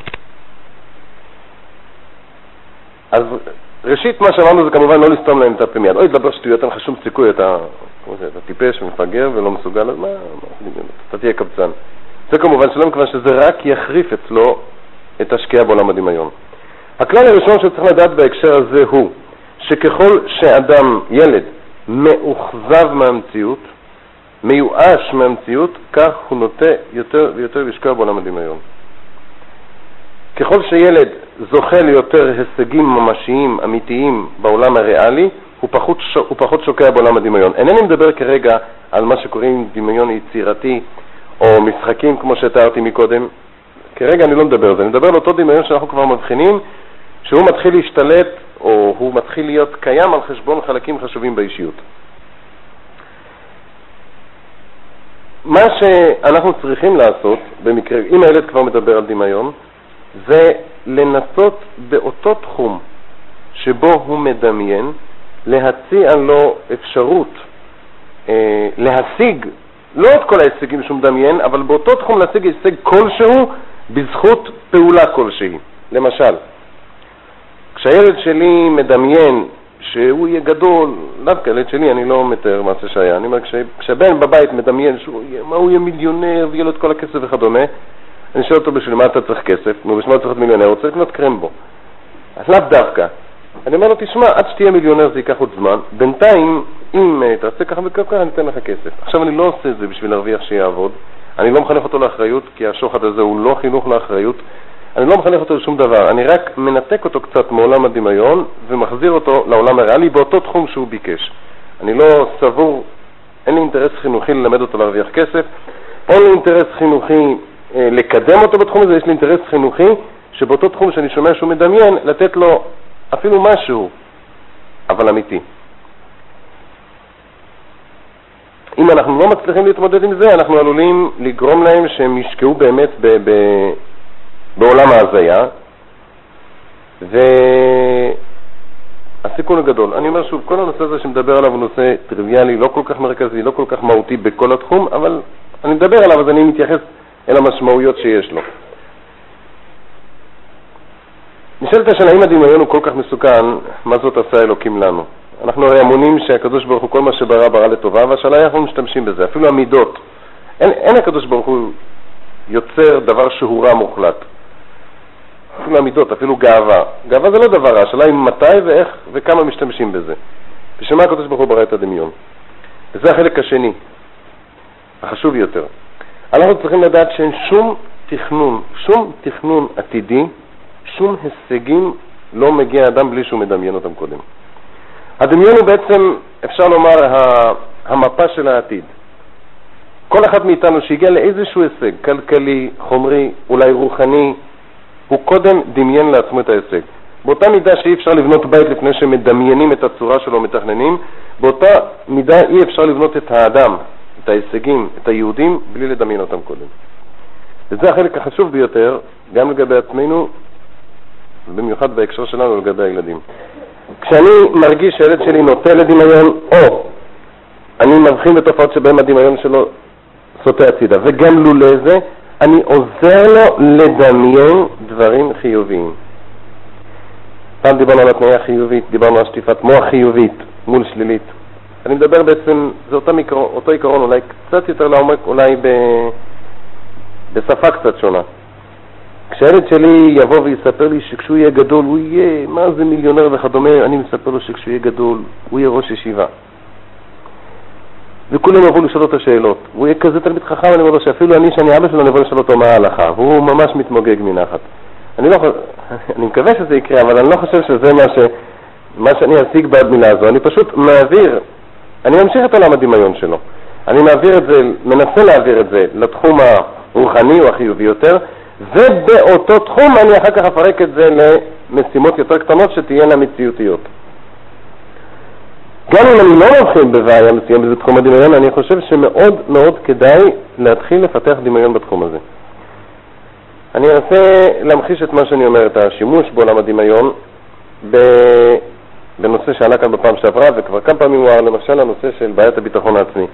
אז ראשית, מה שאמרנו זה כמובן לא לסתום להם את הפה מיד. אוי, דבר שטויות, אין לך שום סיכוי, אתה, אתה טיפש ומפגר ולא מסוגל, אז מה, אתה תהיה קבצן. זה כמובן שלא מכיוון שזה רק יחריף אצלו את השקיעה בעולם הדמיון. הכלל הראשון שצריך לדעת בהקשר הזה הוא שככל שאדם, ילד, מאוכזב מהמציאות, מיואש מהמציאות, כך הוא נוטה יותר ויותר לשקוע בעולם הדמיון. ככל שילד זוכה ליותר הישגים ממשיים, אמיתיים, בעולם הריאלי, הוא פחות, הוא פחות שוקע בעולם הדמיון. אינני מדבר כרגע על מה שקוראים דמיון יצירתי או משחקים כמו שתיארתי מקודם. כרגע אני לא מדבר על זה, אני מדבר על אותו דמיון שאנחנו כבר מבחינים, שהוא מתחיל להשתלט או הוא מתחיל להיות קיים על חשבון חלקים חשובים באישיות. מה שאנחנו צריכים לעשות, במקרה, אם הילד כבר מדבר על דמיון, זה לנסות באותו תחום שבו הוא מדמיין, להציע לו אפשרות אה, להשיג, לא את כל ההישגים שהוא מדמיין, אבל באותו תחום להשיג הישג כלשהו בזכות פעולה כלשהי. למשל, כשהילד שלי מדמיין שהוא יהיה גדול, דווקא הילד שלי, אני לא מתאר מעשה שהיה, אני אומר, כשהבן בבית מדמיין שהוא יהיה, מה הוא יהיה מיליונר ויהיה לו את כל הכסף וכדומה, אני שואל אותו בשביל מה אתה צריך כסף? נו, בשביל מה אתה צריך מיליונר? הוא צריך לקנות קרמבו. אז לאו דווקא. אני אומר לו, תשמע, עד שתהיה מיליונר זה ייקח עוד זמן, בינתיים, אם uh, תעשה ככה וככה, אני אתן לך כסף. עכשיו, אני לא עושה את זה בשביל להרוויח שיעבוד, אני לא מחנך אותו לאחריות, כי השוחד הזה הוא לא חינוך לאחריות, אני לא מחנך אותו לשום דבר, אני רק מנתק אותו קצת מעולם הדמיון ומחזיר אותו לעולם הריאלי באותו תחום שהוא ביקש. אני לא סבור, אין לי אינטרס חינוכי ללמד אותו להרוויח כסף, אין לי אינטרס חינוכי אה, לקדם אותו בתחום הזה, יש לי אינטרס חינוכי שבאותו תחום שאני שומע שהוא מדמיין, לתת לו אפילו משהו, אבל אמיתי. אם אנחנו לא מצליחים להתמודד עם זה, אנחנו עלולים לגרום להם שהם ישקעו באמת ב- ב- בעולם ההזיה, והסיכון הגדול. אני אומר שוב, כל הנושא הזה שמדבר עליו הוא נושא טריוויאלי, לא כל כך מרכזי, לא כל כך מהותי בכל התחום, אבל אני מדבר עליו אז אני מתייחס אל המשמעויות שיש לו. נשאלת השאלה, אם הדמיון הוא כל כך מסוכן, מה זאת עשה אלוקים לנו? אנחנו הרי אמונים שהקדוש ברוך הוא כל מה שברא ברא לטובה, והשאלה היא אנחנו משתמשים בזה, אפילו המידות. אין, אין הקדוש ברוך הוא יוצר דבר שהוא רע מוחלט. אפילו המידות, אפילו גאווה. גאווה זה לא דבר רע, השאלה היא מתי ואיך וכמה משתמשים בזה. בשביל מה הקדוש ברוך הוא ברא את הדמיון? וזה החלק השני, החשוב יותר. אנחנו צריכים לדעת שאין שום תכנון, שום תכנון עתידי, שום הישגים לא מגיע אדם בלי שהוא מדמיין אותם קודם. הדמיון הוא בעצם, אפשר לומר, המפה של העתיד. כל אחד מאיתנו שהגיע לאיזשהו הישג, כלכלי, חומרי, אולי רוחני, הוא קודם דמיין לעצמו את ההישג. באותה מידה שאי אפשר לבנות בית לפני שמדמיינים את הצורה שלו, מתכננים, באותה מידה אי אפשר לבנות את האדם, את ההישגים, את היהודים, בלי לדמיין אותם קודם. וזה החלק החשוב ביותר, גם לגבי עצמנו, ובמיוחד בהקשר שלנו לגבי הילדים. כשאני מרגיש שהילד שלי נוטה לדמיון, או אני מבחין בתופעות שבהן הדמיון שלו סוטה הצידה, וגם לולא זה, אני עוזר לו לדמיין דברים חיוביים. פעם דיברנו על התניה חיובית, דיברנו על שטיפת מוח חיובית מול שלילית. אני מדבר בעצם, זה אותו, עיקרון, אותו עיקרון, אולי קצת יותר לעומק, אולי ב, בשפה קצת שונה. כשהילד שלי יבוא ויספר לי שכשהוא יהיה גדול הוא יהיה, מה זה מיליונר וכדומה, אני מספר לו שכשהוא יהיה גדול הוא יהיה ראש ישיבה. וכולם יבואו לשאול אותו שאלות. והוא יהיה כזה תלמיד חכם, אני אומר לו שאפילו אני, שאני אבא שלו, אני אבוא לשאול אותו מה ההלכה, והוא ממש מתמוגג מנחת. אני, לא, אני מקווה שזה יקרה, אבל אני לא חושב שזה מה, ש, מה שאני אשיג במילה הזו. אני פשוט מעביר, אני ממשיך את עולם הדמיון שלו. אני מעביר את זה, מנסה להעביר את זה לתחום הרוחני או החיובי יותר, ובאותו תחום אני אחר כך אפרק את זה למשימות יותר קטנות שתהיינה מציאותיות. גם אם אני לא מבחין בבעיה מסוימת בתחום הדמיון, אני חושב שמאוד מאוד כדאי להתחיל לפתח דמיון בתחום הזה. אני אנסה להמחיש את מה שאני אומר, את השימוש בעולם הדמיון בנושא שעלה כאן בפעם שעברה, וכבר כמה פעמים הוא למשל הנושא של בעיית הביטחון העצמי.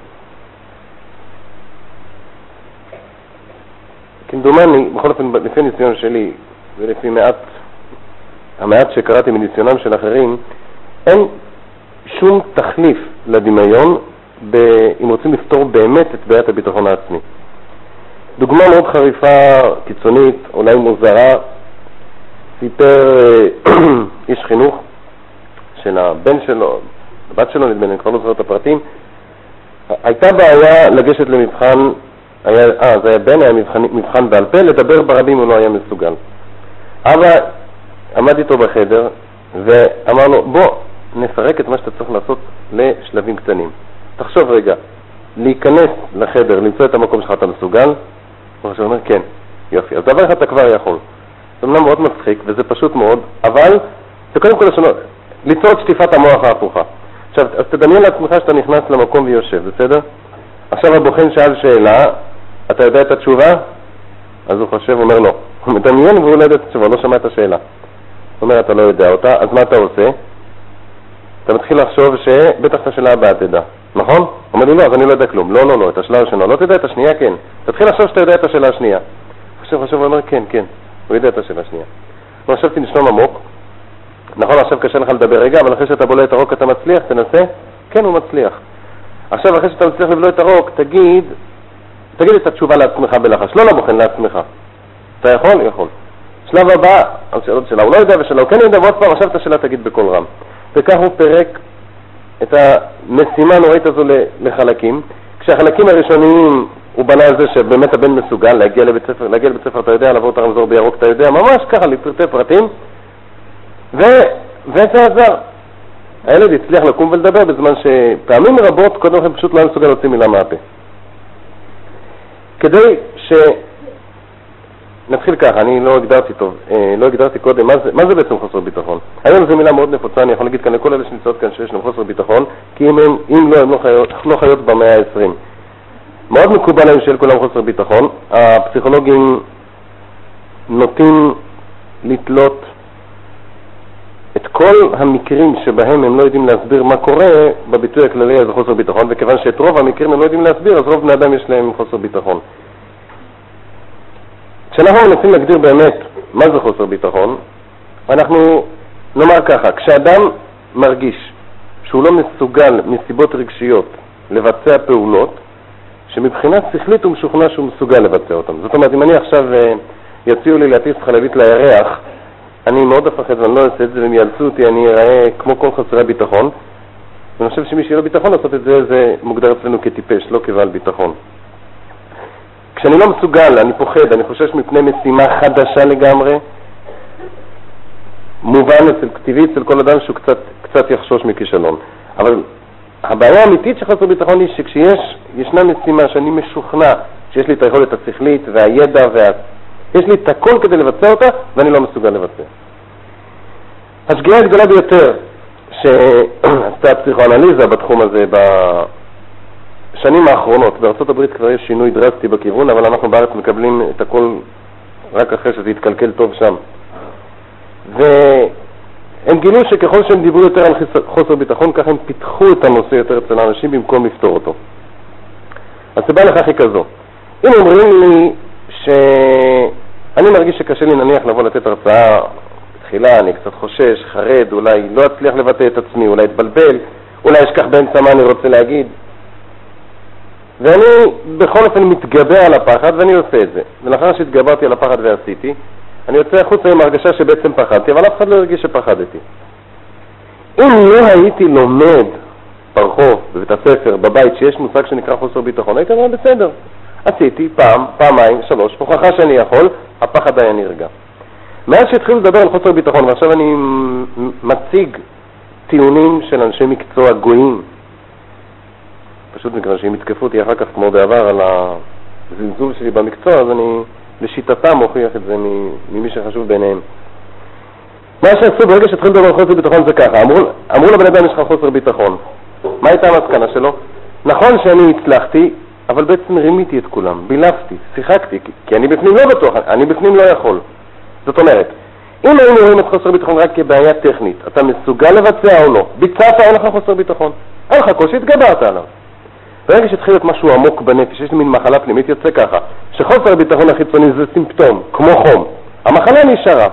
כמדומני, בכל אופן, לפי הניסיון שלי ולפי מעט, המעט שקראתי מניסיונם של אחרים, אין שום תחליף לדמיון ב, אם רוצים לפתור באמת את בעיית הביטחון העצמי. דוגמה מאוד חריפה, קיצונית, אולי מוזרה, סיפר אה, איש חינוך של הבן שלו, הבת שלו, נדמה לי, אני כבר לא זוכר את הפרטים, הייתה בעיה לגשת למבחן, היה, אה, זה היה בן, היה מבחן, מבחן בעל פה, לדבר ברבים הוא לא היה מסוגל. אבא עמד איתו בחדר ואמר לו, בוא, נפרק את מה שאתה צריך לעשות לשלבים קטנים. תחשוב רגע, להיכנס לחדר, למצוא את המקום שלך אתה מסוגל? הוא אומר, כן, יופי. אז דבר אחד אתה כבר יכול. זה אומנם מאוד מצחיק וזה פשוט מאוד, אבל זה קודם כל לשונות, ליצור את שטיפת המוח ההפוכה. עכשיו, אז תדמיין לעצמך שאתה נכנס למקום ויושב, בסדר? עכשיו הבוחן שאל שאלה, אתה יודע את התשובה? אז הוא חושב, אומר לא. הוא מדמיין והוא לא יודע את התשובה, לא שמע את השאלה. הוא אומר, אתה לא יודע אותה, אז מה אתה עושה? אתה מתחיל לחשוב שבטח את השאלה הבאה תדע, נכון? אומר לי, לא, אז אני לא יודע כלום. לא, לא, לא, את השאלה הראשונה לא תדע, את השנייה כן. תתחיל לחשוב שאתה יודע את השאלה השנייה. חושב, חושב, הוא אומר, כן, כן, הוא יודע את השאלה השנייה. הוא עכשיו תנשום עמוק. נכון, עכשיו קשה לך לדבר רגע, אבל אחרי שאתה בולע את הרוק אתה מצליח, תנסה. כן, הוא מצליח. עכשיו, אחרי שאתה מצליח לבלוע את הרוק, תגיד, תגיד את התשובה לעצמך בלחש, לא לבוחן, לעצמך. אתה יכול? יכול. שלב הבא, שאלות שאלה, הוא לא יודע ושאלה, הוא כן יודע, ועוד פעם, עכשיו את השאלה תגיד בקול רם. וכך הוא פירק את המשימה הנוראית הזו לחלקים. כשהחלקים הראשוניים הוא בנה על זה שבאמת הבן מסוגל להגיע לבית ספר, להגיע לבית ספר אתה יודע, לעבור את הרמזור בירוק אתה יודע, ממש ככה לפרטי פרטים, ו... וזה עזר. הילד הצליח לקום ולדבר בזמן שפעמים רבות קודם לכן פשוט לא היה מסוגל להוציא מילה מהפה. כדי ש... נתחיל ככה, אני לא הגדרתי טוב, אה, לא הגדרתי קודם, מה זה, מה זה בעצם חוסר ביטחון? היום זו מילה מאוד נפוצה, אני יכול להגיד כאן לכל אלה שנמצאות כאן שיש להם חוסר ביטחון, כי אם, הם, אם לא, הם לא חיות, לא חיות במאה ה-20. מאוד מקובל היום שיהיה לכולם חוסר ביטחון, הפסיכולוגים נוטים לתלות כל המקרים שבהם הם לא יודעים להסביר מה קורה בביטוי הכללי הזה חוסר ביטחון, וכיוון שאת רוב המקרים הם לא יודעים להסביר, אז רוב בני אדם יש להם חוסר ביטחון. כשאנחנו מנסים להגדיר באמת מה זה חוסר ביטחון, אנחנו נאמר ככה, כשאדם מרגיש שהוא לא מסוגל מסיבות רגשיות לבצע פעולות שמבחינה שכלית הוא משוכנע שהוא מסוגל לבצע אותן. זאת אומרת, אם אני עכשיו אה, יציעו לי להטיס חלבית לירח, אני מאוד אפחד ואני לא אעשה את זה והם יאלצו אותי, אני אראה כמו כל חסרי ביטחון. ואני חושב שמי שיהיה לו ביטחון לעשות את זה, זה מוגדר אצלנו כטיפש, לא כבעל ביטחון. כשאני לא מסוגל, אני פוחד, אני חושש מפני משימה חדשה לגמרי, מובן אצל, טבעי אצל כל אדם שהוא קצת, קצת יחשוש מכישלון. אבל הבעיה האמיתית של חסר ביטחון היא שכשישנה משימה שאני משוכנע שיש לי את היכולת השכלית והידע וה... יש לי את הכל כדי לבצע אותה ואני לא מסוגל לבצע. השגיאה הגדולה ביותר שעשתה הפסיכואנליזה בתחום הזה בשנים האחרונות, בארצות הברית כבר יש שינוי דרסטי בכיוון, אבל אנחנו בארץ מקבלים את הכל רק אחרי שזה יתקלקל טוב שם. והם גילו שככל שהם דיברו יותר על חוסר ביטחון, ככה הם פיתחו את הנושא יותר אצל האנשים במקום לפתור אותו. הסיבה לכך היא כזו, אם אומרים לי שאני מרגיש שקשה לי נניח לבוא לתת הרצאה בתחילה, אני קצת חושש, חרד, אולי לא אצליח לבטא את עצמי, אולי אתבלבל, אולי אשכח באמצע מה אני רוצה להגיד, ואני בכל אופן מתגבר על הפחד ואני עושה את זה. ולאחר שהתגברתי על הפחד ועשיתי, אני יוצא החוצה עם הרגשה שבעצם פחדתי, אבל אף אחד לא הרגיש שפחדתי. אם לא הייתי לומד ברחוב, בבית הספר, בבית, שיש מושג שנקרא חוסר ביטחון, הייתי אומר בסדר. עשיתי פעם, פעמיים, שלוש, הוכחה שאני יכול, הפחד היה נרגע. מאז שהתחילו לדבר על חוסר ביטחון, ועכשיו אני מציג טיעונים של אנשי מקצוע גויים, פשוט מכיוון שאם יתקפו אותי אחר כך כמו בעבר על הזלזול שלי במקצוע, אז אני לשיטתם מוכיח את זה ממי שחשוב בעיניהם. מה שעשו ברגע שהתחילו לדבר על חוסר ביטחון זה ככה, אמרו, אמרו לבן אדם יש לך חוסר ביטחון. מה הייתה המסקנה שלו? נכון שאני הצלחתי, אבל בעצם רימיתי את כולם, בילפתי, שיחקתי, כי אני בפנים לא בטוח, אני בפנים לא יכול. זאת אומרת, אם היינו רואים את חוסר ביטחון רק כבעיה טכנית, אתה מסוגל לבצע או לא, ביצעת, אין לך חוסר ביטחון. אין לך קושי, התגברת עליו. ברגע שהתחיל להיות משהו עמוק בנפש, יש לי מין מחלה פנימית, יוצא ככה, שחוסר הביטחון החיצוני זה סימפטום, כמו חום. המחלה נשארה.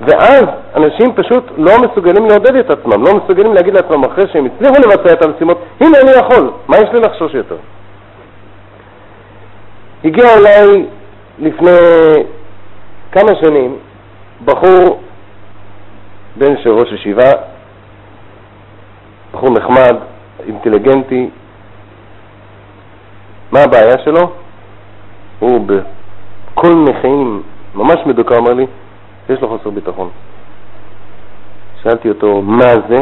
ואז אנשים פשוט לא מסוגלים לעודד את עצמם, לא מסוגלים להגיד לעצמם אחרי שהם הצליחו לבצע את המשימות, הנה אני יכול, מה יש לי לחשוש יותר? הגיע אליי לפני כמה שנים בחור בן של ראש ישיבה, בחור נחמד, אינטליגנטי, מה הבעיה שלו? הוא בכל מיני ממש מדוכא, אומר לי, יש לו חוסר ביטחון. שאלתי אותו, מה זה?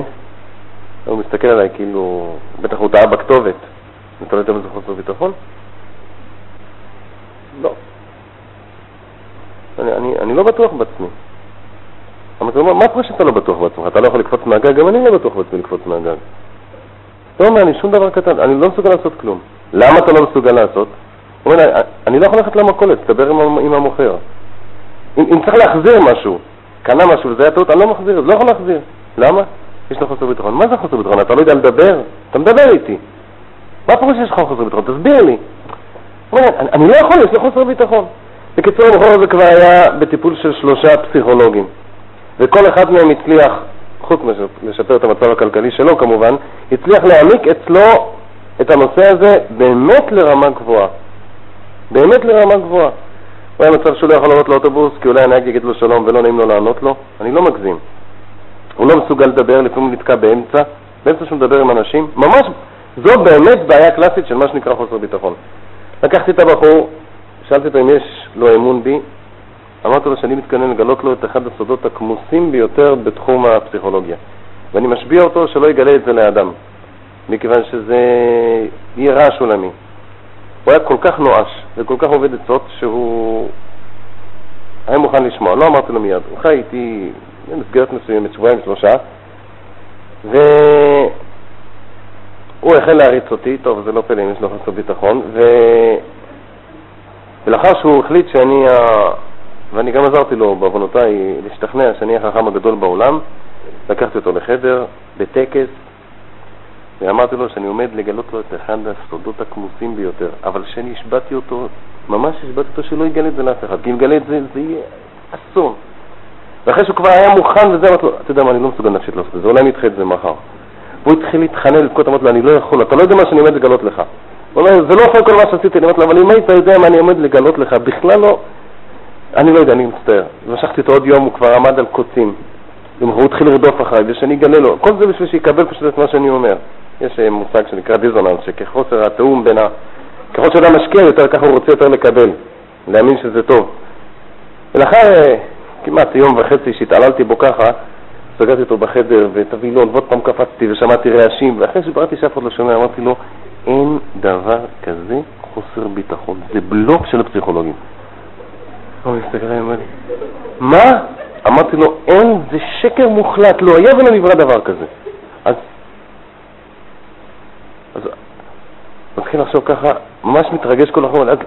הוא מסתכל עליי כאילו, בטח הוא טעה בכתובת. אתה לא יודע מה זה חוסר ביטחון? לא. אני, אני, אני לא בטוח בעצמי. אמרתי לו, מה קורה שאתה לא בטוח בעצמך? אתה לא יכול לקפוץ מהגג? גם אני לא בטוח בעצמי לקפוץ מהגג. לא אומר לי שום דבר קטן, אני לא מסוגל לעשות כלום. למה אתה לא מסוגל לעשות? הוא אומר, אני לא יכול ללכת למכולת, תדבר עם, עם המוכר. אם, אם צריך להחזיר משהו, קנה משהו וזה היה טעות, אני לא מחזיר, לא יכול להחזיר. למה? יש לך חוסר ביטחון. מה זה חוסר ביטחון? אתה לא יודע לדבר? אתה מדבר איתי. מה פירוש שיש לך חוסר ביטחון? תסביר לי. הוא אומר, אני, אני לא יכול, יש לי חוסר ביטחון. בקיצור, הבחור הזה כבר היה בטיפול של שלושה פסיכולוגים, וכל אחד מהם הצליח, חוץ מלשפר את המצב הכלכלי שלו כמובן, הצליח להעמיק אצלו את הנושא הזה באמת לרמה גבוהה. באמת לרמה גבוהה. הוא היה מצב שהוא לא יכול לעלות לאוטובוס כי אולי הנהג יגיד לו שלום ולא נעים לו לענות לו, אני לא מגזים. הוא לא מסוגל לדבר, לפעמים הוא נתקע באמצע, באמצע שהוא מדבר עם אנשים, ממש, זו באמת בעיה קלאסית של מה שנקרא חוסר ביטחון. לקחתי את הבחור, שאלתי אותו אם יש לו אמון בי, אמרתי לו שאני מתכונן לגלות לו את אחד הסודות הכמוסים ביותר בתחום הפסיכולוגיה, ואני משביע אותו שלא יגלה את זה לאדם. מכיוון שזה יהיה רעש עולמי. הוא היה כל כך נואש וכל כך עובד עצות שהוא היה מוכן לשמוע. לא אמרתי לו מיד, הוא חי איתי במסגרת מסוימת, שבועיים שלושה, והוא החל להריץ אותי, טוב, זה לא פלא אם יש לו חסר ביטחון, ו... ולאחר שהוא החליט שאני, ה... ואני גם עזרתי לו בעוונותיי להשתכנע שאני החכם הגדול בעולם, לקחתי אותו לחדר, בטקס, ואמרתי לו שאני עומד לגלות לו את אחד הסודות הכמוסים ביותר, אבל כשאני השבעתי אותו, ממש השבעתי אותו שלא יגלה את זה לאף אחד, כי אם יגלה את זה, זה יהיה אסון. ואחרי שהוא כבר היה מוכן וזה, אמרתי לו, אתה יודע מה, אני לא מסוגל נפשית לעשות את זה, אולי נדחה את זה מחר. והוא התחיל להתחנן לבכות, אמרתי לו, אני לא יכול, אתה לא יודע מה שאני עומד לגלות לך. הוא אומר, זה לא יכול כל מה שעשיתי, אני אמרתי לו, אבל אם היית יודע מה אני עומד לגלות לך, בכלל לא, אני לא יודע, אני מצטער. משכתי אותו עוד יום, הוא כבר עמד על קוצים. הוא התחיל לרדוף אחריי, ושאני אגלה לו. כל זה בשביל שיקבל פשוט את מה שאני אומר. יש אה, מושג שנקרא דיזוננס, שכחוסר התיאום בין ה... ככל שאדם משקיע יותר, ככה הוא רוצה יותר לקבל, להאמין שזה טוב. ולאחר אה, כמעט יום וחצי שהתעללתי בו ככה, סגרתי אותו בחדר ואת הווילון, ועוד פעם קפצתי ושמעתי רעשים, ואחרי שבראתי שאף אחד לא שומע, אמרתי לו, אין דבר כזה חוסר ביטחון, זה בלוק של הפסיכולוגים. הוא מסתכל עליי, אומר לי, מה? אמרתי לו, אין, זה שקר מוחלט, לא היה ולא נברא דבר כזה. אז, אז מתחיל לחשוב ככה, ממש מתרגש כל החומר, אז,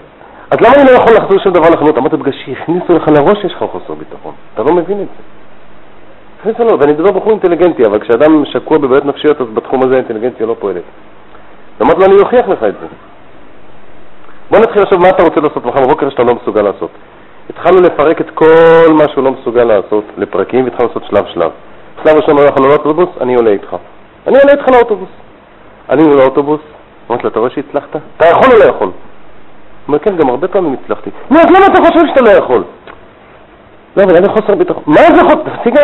אז למה אני לא יכול לחזור שום דבר לחנות? אמרתי, בגלל שהכניסו לך לראש שיש לך חוסר ביטחון, אתה לא מבין את זה. הכניסו לו, ואני מדבר בחור אינטליגנטי, אבל כשאדם שקוע בבעיות נפשיות, אז בתחום הזה האינטליגנציה לא פועלת. אמרתי לו, אני אוכיח לך את זה. בוא נתחיל עכשיו מה אתה רוצה לעשות מחר בבוקר שאתה לא מסוגל לעשות. התחלנו לפרק את כל מה שהוא לא מסוגל לעשות לפרקים, והתחלנו לעשות שלב שלב. שלב ראשון הולך לאוטובוס, אני עולה איתך. אני עולה איתך לאוטובוס. עלינו לאוטובוס, אמרתי לו, אתה רואה שהצלחת? אתה יכול או לא יכול? הוא אומר, כן, גם הרבה פעמים הצלחתי. נו, אז למה אתה חושב שאתה לא יכול? לא, אבל לי חוסר ביטחון. מה זה חוסר? תפסיק,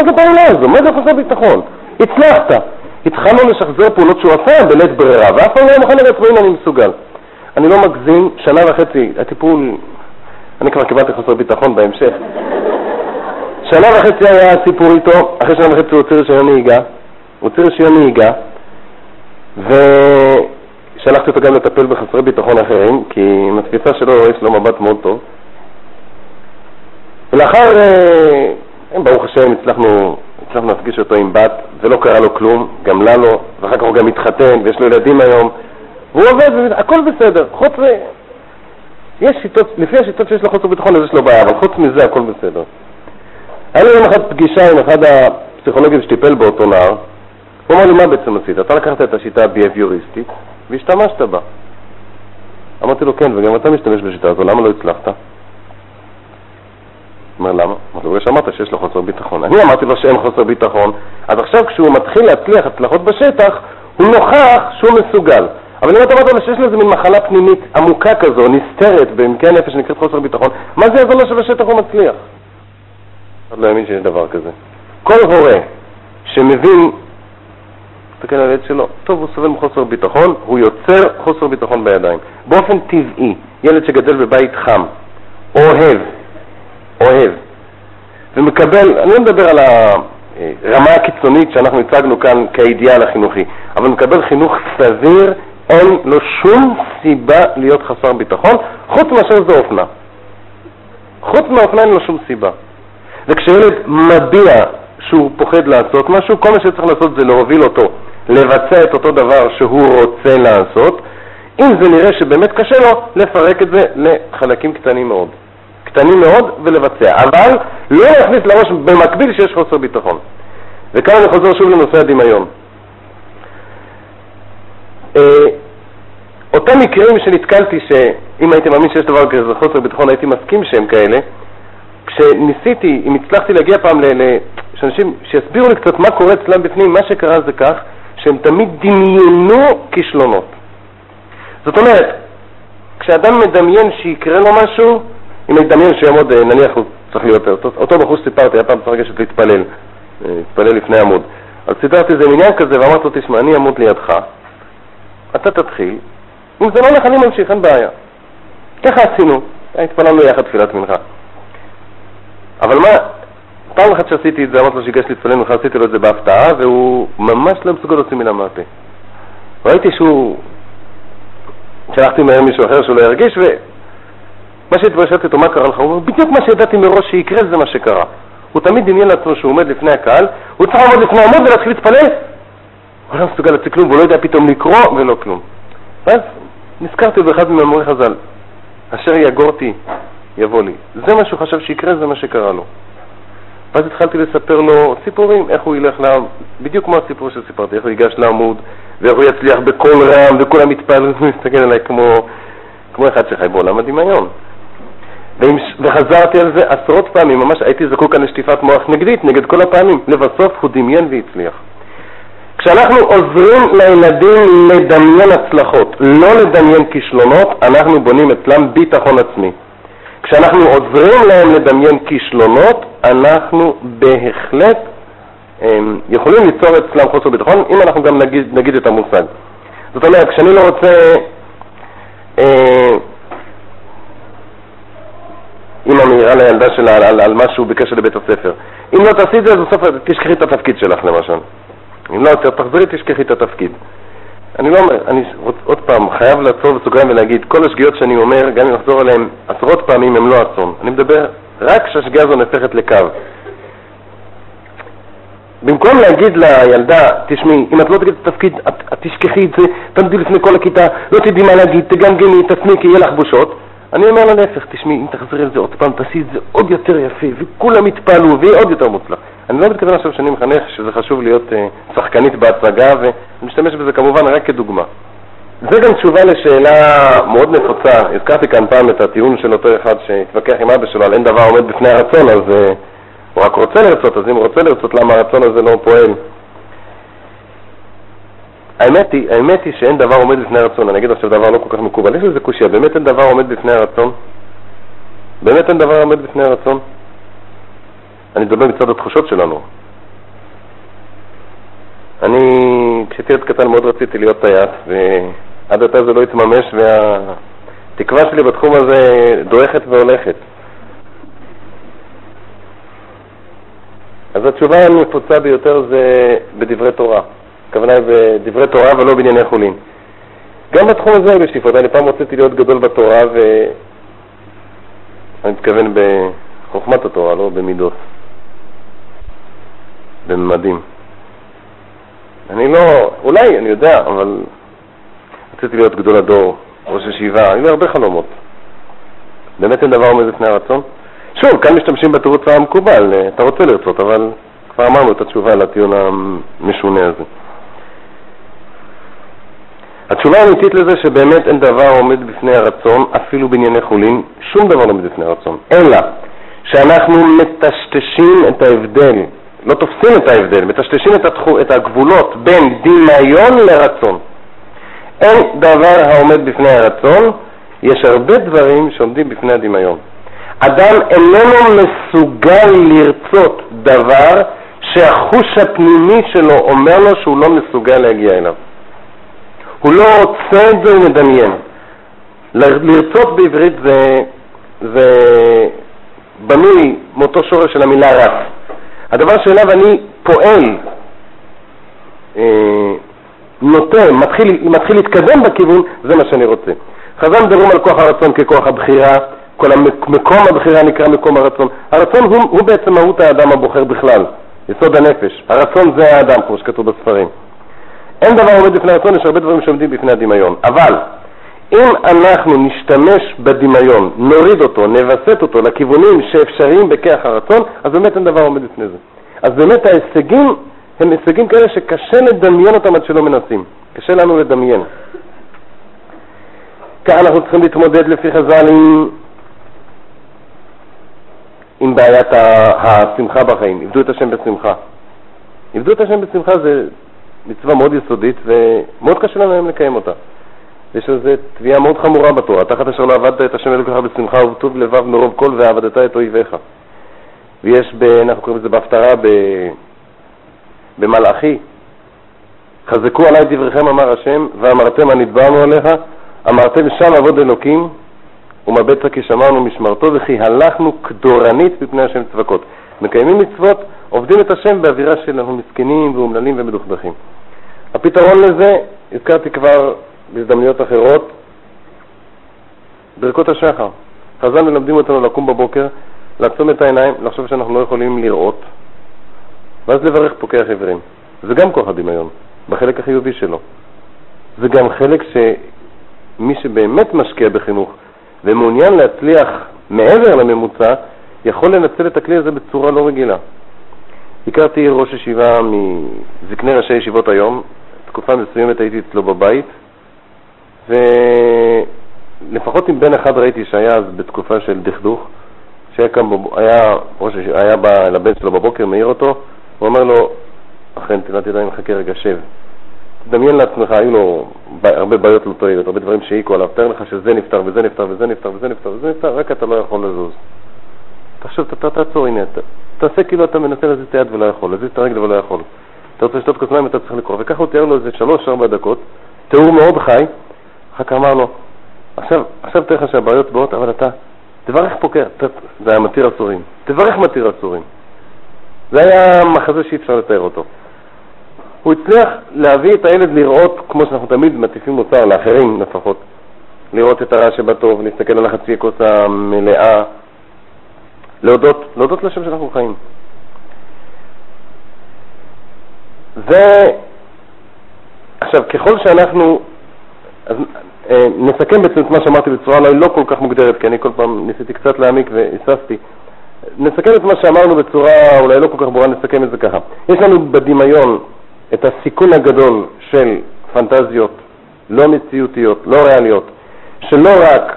את הפעולה הזו, מה זה חוסר ביטחון? הצלחת. התחלנו לשחזר פעולות שהוא עשה בלית ברירה, ואף פעם לא מוכן לעצמו אם אני מסוגל. אני לא מגזים, שנה וחצי, הטיפול, אני כבר קיבלתי חוסר ביטחון בהמשך. שנה וחצי היה סיפור איתו, אחרי שנה וחצי הוא הוציא רישיון נהיגה, הוא הוציא רישיון נהיגה, ושלחתי אותו גם לטפל בחסרי ביטחון אחרים, כי עם התפיסה שלו יש לו מבט מאוד טוב. ולאחר, אה, ברוך השם, הצלחנו, הצלחנו להפגיש אותו עם בת, ולא קרה לו כלום, גם לה לא, ואחר כך הוא גם התחתן, ויש לו ילדים היום, והוא עובד, הכל בסדר, חוץ מ... יש שיטות, לפי השיטות שיש לו חוסר ביטחון אז יש לו בעיה, אבל חוץ מזה הכל בסדר. היה לי יום אחד פגישה עם אחד הפסיכולוגים שטיפל באותו נער, הוא אמר לי, מה בעצם עשית? אתה לקחת את השיטה הביהביוריסטית והשתמשת בה. אמרתי לו, כן, וגם אתה משתמש בשיטה הזו, למה לא הצלחת? אומר, למה? אמרתי לו, שאמרת שיש לו חוסר ביטחון. אני אמרתי לו שאין חוסר ביטחון, אז עכשיו כשהוא מתחיל להצליח הצלחות בשטח, הוא נוכח שהוא מסוגל. אבל אם אתה אומר לו שיש לו איזה מין מחלה פנימית עמוקה כזו, נסתרת בעמקי הנפש שנקראת חוסר ביטחון, מה זה יעזור לו שבשטח הוא מצליח? אני לא האמין שיש דבר כזה. כל הורה שמבין, מסתכל על הילד שלו, טוב, הוא סובל מחוסר ביטחון, הוא יוצר חוסר ביטחון בידיים. באופן טבעי, ילד שגדל בבית חם, אוהב, אוהב, ומקבל, אני לא מדבר על הרמה הקיצונית שאנחנו הצגנו כאן כאידיאל החינוכי, אבל מקבל חינוך סביר, אין לו שום סיבה להיות חסר ביטחון, חוץ מאשר זו אופנה. חוץ מהאופנה אין לו שום סיבה. וכשילד מביע שהוא פוחד לעשות משהו, כל מה שצריך לעשות זה להוביל אותו לבצע את אותו דבר שהוא רוצה לעשות. אם זה נראה שבאמת קשה לו, לפרק את זה לחלקים קטנים מאוד. קטנים מאוד ולבצע, אבל לא להכניס לראש במקביל שיש חוסר ביטחון. וכאן אני חוזר שוב לנושא הדמיון. אה, אותם מקרים שנתקלתי, שאם הייתי מאמין שיש דבר כזה חוסר ביטחון, הייתי מסכים שהם כאלה, כשניסיתי, אם הצלחתי להגיע פעם לאנשים שיסבירו לי קצת מה קורה אצלם בפנים, מה שקרה זה כך שהם תמיד דמיינו כישלונות. זאת אומרת, כשאדם מדמיין שיקרה לו משהו, אם נדמיין שיעמוד, אה, נניח הוא צריך להיות, אותו בחור שסיפרתי, היה פעם צריך לגשת להתפלל, אה, להתפלל לפני עמוד. אז סיפרתי איזה עניין כזה ואמרתי לו, תשמע, אני אעמוד לידך, אתה תתחיל, אם זה לא הולך אני ממשיך, אין בעיה. ככה עשינו, התפללנו יחד תפילת מנחה. אבל מה, פעם אחת שעשיתי את זה, אמרתי לו שיגש להתפלל מנחה, עשיתי לו את זה בהפתעה, והוא ממש לא מסוגל להוציא מילה מהפה. ראיתי שהוא, שלחתי מהר מישהו אחר שהוא לא ירגיש, מה שהתברשתי אותו, מה קרה לך? הוא אומר, בדיוק מה שידעתי מראש שיקרה זה מה שקרה. הוא תמיד דמיין לעצמו שהוא עומד לפני הקהל, הוא צריך לעמוד לפני עמוד ולהתחיל להתפלל. הוא לא מסוגל להציג כלום, והוא לא יודע פתאום לקרוא ולא כלום. ואז נזכרתי באחד ממאמרי חז"ל, אשר יגורתי יבוא לי. זה מה שהוא חשב שיקרה, זה מה שקרה לו. ואז התחלתי לספר לו סיפורים, איך הוא ילך לעם, בדיוק כמו הסיפור שסיפרתי, איך הוא ייגש לעמוד, ואיך הוא יצליח בקול רם, וכולם יתפעלו, הוא מסתכל עליי כמו, כמו אחד שחי בעולם הדמיון. וחזרתי על זה עשרות פעמים, ממש הייתי זקוק כאן לשטיפת מוח נגדית, נגד כל הפעמים. לבסוף הוא דמיין והצליח. כשאנחנו עוזרים לילדים לדמיין הצלחות, לא לדמיין כישלונות, אנחנו בונים אצלם ביטחון עצמי. כשאנחנו עוזרים להם לדמיין כישלונות, אנחנו בהחלט הם, יכולים ליצור אצלם חוסר ביטחון, אם אנחנו גם נגיד, נגיד את המושג. זאת אומרת, כשאני לא רוצה... אה, אימא מעירה לילדה שלה על, על, על משהו בקשר לבית הספר. אם לא תעשי את זה, אז בסוף תשכחי את התפקיד שלך למשל. אם לא, תחזרי, תשכחי את התפקיד. אני לא אומר, אני עוד פעם חייב לעצור בסוגריים ולהגיד, כל השגיאות שאני אומר, גם אם נחזור עליהן עשרות פעמים, הם לא אסון. אני מדבר רק כשהשגיאה הזו נהפכת לקו. במקום להגיד לילדה, תשמעי, אם את לא תגיד את התפקיד, את, את תשכחי את זה, תעמדי לפני כל הכיתה, לא תדעי מה להגיד, תגמגמי, תצמי, כי יהיה לך בושות. אני אומר לה להפך, תשמעי, אם תחזרי על זה עוד פעם, תעשי את זה עוד יותר יפה, וכולם יתפעלו, ויהיה עוד יותר מוצלח. אני לא מתכוון עכשיו שאני מחנך שזה חשוב להיות uh, שחקנית בהצגה, ואני משתמש בזה כמובן רק כדוגמה. זה גם תשובה לשאלה מאוד נפוצה. הזכרתי כאן פעם את הטיעון של אותו אחד שהתווכח עם אבא שלו על אין דבר עומד בפני הרצון, אז uh, הוא רק רוצה לרצות, אז אם הוא רוצה לרצות, למה הרצון הזה לא פועל? האמת היא, האמת היא שאין דבר עומד בפני הרצון. אני אגיד עכשיו דבר לא כל כך מקובל. יש לזה קושייה, באמת אין דבר עומד בפני הרצון? באמת אין דבר עומד בפני הרצון? אני מדבר מצד התחושות שלנו. אני, כשהייתי עוד קטן מאוד רציתי להיות טייס, ועד עתה זה לא התממש, והתקווה שלי בתחום הזה דועכת והולכת. אז התשובה הנפוצה ביותר זה בדברי תורה. הכוונה היא בדברי תורה ולא בענייני חולין. גם בתחום הזה היו בשאיפות. אני פעם רציתי להיות גדול בתורה, ואני מתכוון בחוכמת התורה, לא במידות, בממדים. אני לא, אולי, אני יודע, אבל רציתי להיות גדול הדור, ראש ישיבה, היו לי הרבה חלומות. באמת אין דבר עומד לפני הרצון? שוב, כאן משתמשים בתירוץ המקובל, אתה רוצה לרצות, אבל כבר אמרנו את התשובה לטיעון המשונה הזה. התשובה האמיתית לזה שבאמת אין דבר עומד בפני הרצון, אפילו בענייני חולין, שום דבר לא עומד בפני הרצון, אלא שאנחנו מטשטשים את ההבדל, לא תופסים את ההבדל, מטשטשים את, התחו, את הגבולות בין דמיון לרצון. אין דבר העומד בפני הרצון, יש הרבה דברים שעומדים בפני הדמיון. אדם איננו מסוגל לרצות דבר שהחוש הפנימי שלו אומר לו שהוא לא מסוגל להגיע אליו. הוא לא רוצה את זה, הוא מדמיין. לרצות בעברית זה, זה בנוי מאותו שורש של המילה רץ. הדבר שאליו אני פועל, אה, נוטה, מתחיל, מתחיל להתקדם בכיוון, זה מה שאני רוצה. חז"ל מדברים על כוח הרצון ככוח הבחירה, כל מקום הבחירה נקרא מקום הרצון. הרצון הוא, הוא בעצם מהות האדם הבוחר בכלל, יסוד הנפש. הרצון זה האדם, כמו שכתוב בספרים. אין דבר עומד בפני הרצון, יש הרבה דברים שעומדים בפני הדמיון. אבל אם אנחנו נשתמש בדמיון, נוריד אותו, נווסת אותו לכיוונים שאפשריים בכיח הרצון, אז באמת אין דבר עומד בפני זה. אז באמת ההישגים הם הישגים כאלה שקשה לדמיין אותם עד שלא מנסים. קשה לנו לדמיין. כאן אנחנו צריכים להתמודד לפי חז"ל עם, עם בעיית השמחה בחיים. עבדו את השם בשמחה. עבדו את השם בשמחה זה מצווה מאוד יסודית ומאוד קשה לנו היום לקיים אותה. יש לזה תביעה מאוד חמורה בתורה, תחת אשר לא עבדת את השם אלוקיך בשמחה ובטוב לבב מרוב כל ועבדת את אויביך. ויש, ב, אנחנו קוראים לזה בהפטרה ב, במלאכי, חזקו עלי דבריכם אמר השם, ואמרתם הנדברנו עליך, אמרתם שם עבוד אלוקים, ומבצע כי שמרנו משמרתו וכי הלכנו כדורנית בפני השם צבקות. מקיימים מצוות, עובדים את השם באווירה של מסכנים ואומללים ומדוכדכים. הפתרון לזה, הזכרתי כבר בהזדמנויות אחרות, ברכות השחר. חז"ל מלמדים אותנו לקום בבוקר, לעצום את העיניים, לחשוב שאנחנו לא יכולים לראות, ואז לברך פוקח עיוורים. זה גם כוח הדמיון, בחלק החיובי שלו. זה גם חלק שמי שבאמת משקיע בחינוך ומעוניין להצליח מעבר לממוצע, יכול לנצל את הכלי הזה בצורה לא רגילה. הכרתי ראש ישיבה מזקני ראשי ישיבות היום, תקופה מסוימת הייתי אצלו בבית, ולפחות עם בן אחד ראיתי שהיה אז בתקופה של דכדוך, שהיה קם, היה, ראש, היה בא לבן שלו בבוקר, מעיר אותו, הוא אומר לו, אחרי נטילת ידיים, חכה רגע, שב. דמיין לעצמך, היו לו הרבה בעיות לא תועלת, הרבה דברים שהעיקו עליו, תאר לך שזה נפתר וזה נפתר וזה נפתר וזה נפתר וזה נפתר, רק אתה לא יכול לזוז. תחשוב, תעצור, הנה, תעשה כאילו אתה מנסה להזיז את היד ולא יכול, להזיז את הרגל ולא יכול. אתה רוצה לשתות כוס מים, אתה צריך לקרוא. וככה הוא תיאר לו איזה שלוש-ארבע דקות, תיאור מאוד חי, אחר כך אמר לו, עכשיו, עכשיו תאר לך שהבעיות באות, אבל אתה, תברך פוקר, זה היה מתיר עצורים, תברך מתיר עצורים. זה היה מחזה שאי אפשר לתאר אותו. הוא הצליח להביא את הילד לראות, כמו שאנחנו תמיד מטיפים מוצר, לאחרים לפחות, לראות את הרע שבטוב, להסתכל על החצי הכוס המלאה, להודות, להודות לשם שאנחנו חיים. זה, עכשיו, ככל שאנחנו, אז, אה, נסכם בעצם את מה שאמרתי בצורה אולי לא כל כך מוגדרת, כי אני כל פעם ניסיתי קצת להעמיק והיססתי. נסכם את מה שאמרנו בצורה אולי לא כל כך ברורה, נסכם את זה ככה. יש לנו בדמיון את הסיכון הגדול של פנטזיות לא מציאותיות, לא ריאליות, שלא רק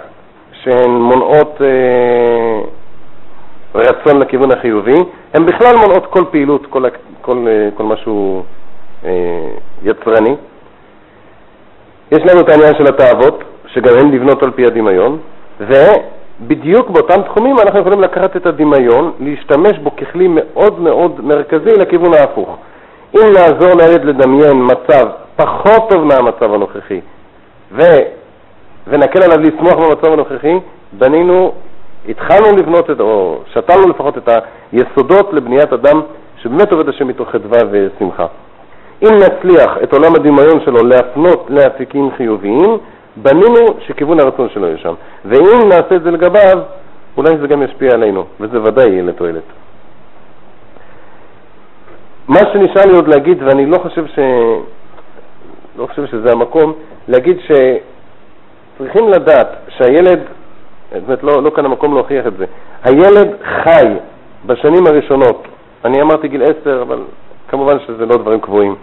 שהן מונעות אה, רצון לכיוון החיובי, הן בכלל מונעות כל פעילות, כל, כל, אה, כל משהו אה, יצרני. יש לנו את העניין של התאוות, שגם הן לבנות על פי הדמיון, ובדיוק באותם תחומים אנחנו יכולים לקחת את הדמיון, להשתמש בו ככלי מאוד מאוד מרכזי לכיוון ההפוך. אם נעזור לילד לדמיין מצב פחות טוב מהמצב הנוכחי ו... ונקל עליו לשמוח במצב הנוכחי, בנינו, התחלנו לבנות, את, או שתלנו לפחות את היסודות לבניית אדם שבאמת עובד השם מתוך חדווה ושמחה. אם נצליח את עולם הדמיון שלו להפנות לאפיקים חיוביים, בנינו שכיוון הרצון שלו יהיה שם. ואם נעשה את זה לגביו, אולי זה גם ישפיע עלינו, וזה ודאי יהיה לתועלת. מה שנשאר לי עוד להגיד, ואני לא חושב, ש... לא חושב שזה המקום, להגיד שצריכים לדעת שהילד, זאת אומרת, לא, לא כאן המקום להוכיח את זה, הילד חי בשנים הראשונות, אני אמרתי גיל עשר, אבל כמובן שזה לא דברים קבועים.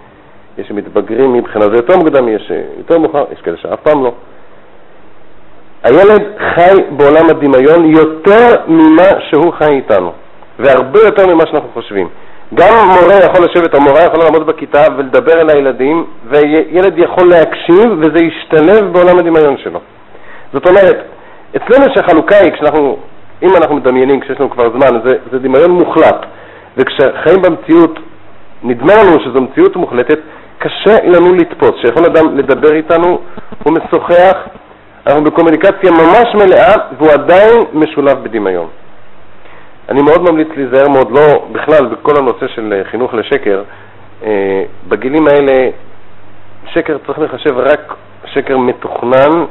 יש שמתבגרים מבחינה זה יותר מוקדם, יש יותר מאוחר, יש כאלה שאף פעם לא. הילד חי בעולם הדמיון יותר ממה שהוא חי איתנו, והרבה יותר ממה שאנחנו חושבים. גם מורה יכול לשבת, המורה יכולה לעמוד בכיתה ולדבר אל הילדים, וילד יכול להקשיב וזה ישתלב בעולם הדמיון שלו. זאת אומרת, אצלנו שהחלוקה היא, כשאנחנו, אם אנחנו מדמיינים, כשיש לנו כבר זמן, זה, זה דמיון מוחלט, וכשחיים במציאות, נדמה לנו שזו מציאות מוחלטת, קשה לנו לתפוס, שיכול אדם לדבר איתנו, הוא משוחח, אנחנו בקומוניקציה ממש מלאה, והוא עדיין משולב בדמיון. אני מאוד ממליץ להיזהר מאוד, לא בכלל, בכל הנושא של אה, חינוך לשקר. אה, בגילים האלה שקר צריך לחשב רק שקר מתוכנן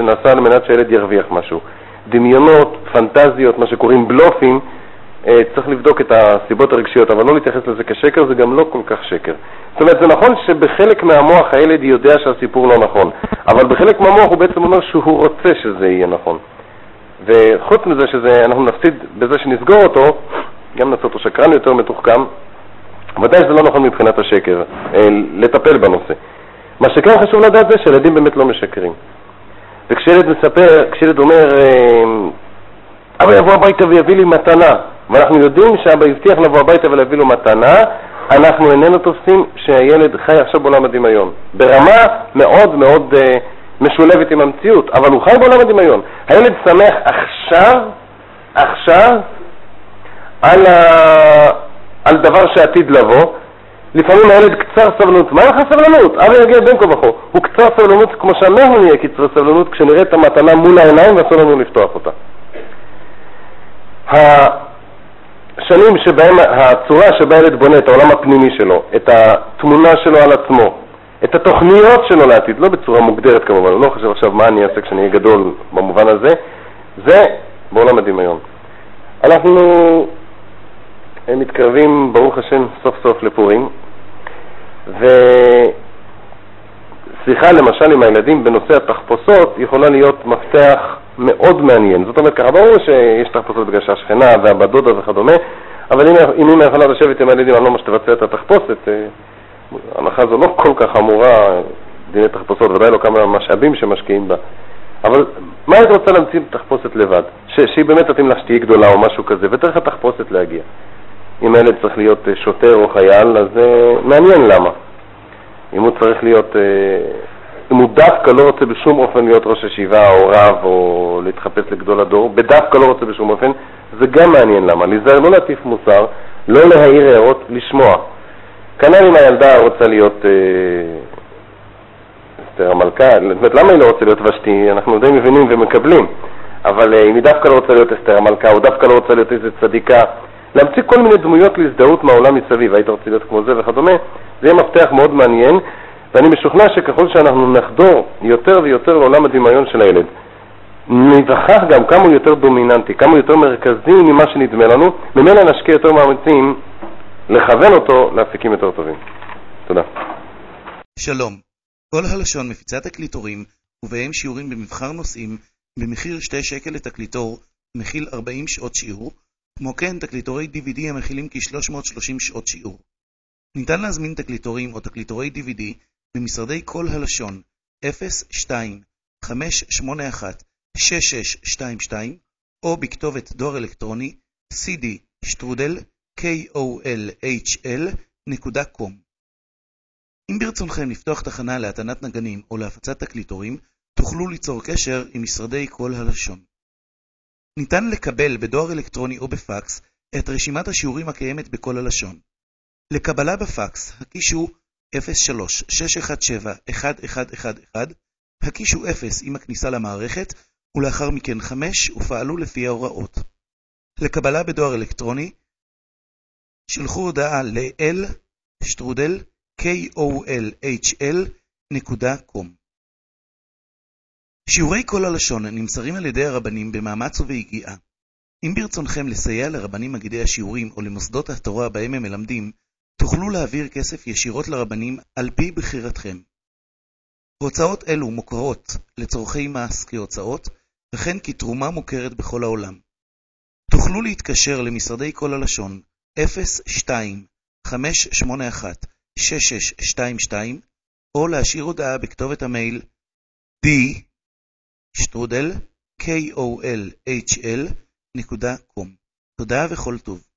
שנעשה על מנת שהילד ירוויח משהו. דמיונות, פנטזיות, מה שקוראים בלופים, אה, צריך לבדוק את הסיבות הרגשיות, אבל לא להתייחס לזה כשקר, זה גם לא כל כך שקר. זאת אומרת, זה נכון שבחלק מהמוח הילד יודע שהסיפור לא נכון, אבל בחלק מהמוח הוא בעצם אומר שהוא רוצה שזה יהיה נכון. וחוץ מזה שאנחנו נפסיד בזה שנסגור אותו, גם נעשה אותו שקרן יותר מתוחכם, ודאי שזה לא נכון מבחינת השקר, אה, לטפל בנושא. מה שכן חשוב לדעת זה שילדים באמת לא משקרים. וכשילד מספר, כשילד אומר, אה, אבא יבוא הביתה ויביא לי מתנה, ואנחנו יודעים שאבא הבטיח לבוא הביתה ולהביא לו מתנה, אנחנו איננו תופסים שהילד חי עכשיו בעולם הדמיון. ברמה מאוד מאוד uh, משולבת עם המציאות, אבל הוא חי בעולם הדמיון. הילד שמח עכשיו, עכשיו, על, ה... על דבר שעתיד לבוא. לפעמים הילד קצר סבלנות. מה לך סבלנות? אבא יגיע בין כה וכה. הוא קצר סבלנות כמו שאנחנו נהיה קצרי סבלנות כשנראה את המתנה מול העיניים ואסור לנו לפתוח אותה. השנים שבהם, הצורה שבה הילד בונה את העולם הפנימי שלו, את התמונה שלו על עצמו, את התוכניות שלו לעתיד, לא בצורה מוגדרת כמובן, אני לא חושב עכשיו מה אני אעשה כשאני אהיה גדול במובן הזה, זה בעולם הדמיון. אנחנו מתקרבים, ברוך השם, סוף סוף לפורים, ושיחה למשל עם הילדים בנושא התחפושות יכולה להיות מפתח מאוד מעניין. זאת אומרת ככה, ברור שיש תחפושות בגלל שהשכנה והבת וכדומה, אבל אם אמא יכולה לשבת עם הילדים על לא מה שתבצע את התחפושת, אה, ההנחה הזו לא כל כך אמורה, דיני תחפושות, ודאי לא כמה משאבים שמשקיעים בה. אבל מה היית רוצה להמציא תחפושת לבד? שהיא באמת תתאים לך שתהיי גדולה או משהו כזה, ותראה לך תחפושת להגיע. אם הילד צריך להיות אה, שוטר או חייל, אז אה, מעניין למה. אם הוא צריך להיות, אם הוא דווקא לא רוצה בשום אופן להיות ראש ישיבה או רב או להתחפש לגדול הדור, בדווקא לא רוצה בשום אופן, זה גם מעניין למה. להיזהר לא להטיף מוסר, לא להעיר הערות, לשמוע. כנ"ל אם הילדה רוצה להיות אסתר המלכה, זאת אומרת, למה היא לא רוצה להיות ושתי? אנחנו די מבינים ומקבלים. אבל אם היא דווקא לא רוצה להיות אסתר המלכה, או דווקא לא רוצה להיות איזה צדיקה, להמציא כל מיני דמויות להזדהות מהעולם מסביב, היית רוצה להיות כמו זה וכדומה, זה יהיה מפתח מאוד מעניין, ואני משוכנע שככל שאנחנו נחדור יותר ויותר לעולם הדמיון של הילד, ניווכח גם כמה הוא יותר דומיננטי, כמה הוא יותר מרכזי ממה שנדמה לנו, ממילא נשקיע יותר מאמצים לכוון אותו לאפיקים יותר טובים. תודה. שלום. כל הלשון מפיצה תקליטורים, ובהם שיעורים במבחר נושאים, במחיר 2 שקל לתקליטור, מכיל 40 שעות שיעור, כמו כן תקליטורי DVD המכילים כ-330 שעות שיעור. ניתן להזמין תקליטורים או תקליטורי DVD במשרדי כל הלשון 02-581-6622 או בכתובת דואר אלקטרוני cd שטרודל kolhl.com. אם ברצונכם לפתוח תחנה להטענת נגנים או להפצת תקליטורים, תוכלו ליצור קשר עם משרדי כל הלשון. ניתן לקבל בדואר אלקטרוני או בפקס את רשימת השיעורים הקיימת בכל הלשון. לקבלה בפקס, הקישו 03-617-1111, הקישו 0 עם הכניסה למערכת, ולאחר מכן 5 ופעלו לפי ההוראות. לקבלה בדואר אלקטרוני, שלחו הודעה ל-l שטרודל kolhl.com שיעורי כל הלשון נמסרים על ידי הרבנים במאמץ וביגיעה. אם ברצונכם לסייע לרבנים מגידי השיעורים או למוסדות התורה בהם הם מלמדים, תוכלו להעביר כסף ישירות לרבנים על פי בחירתכם. הוצאות אלו מוכרות לצורכי מס כהוצאות, וכן כתרומה מוכרת בכל העולם. תוכלו להתקשר למשרדי כל הלשון 02 581 6622 או להשאיר הודעה בכתובת המייל d שטרודל kolhl.com תודה וכל טוב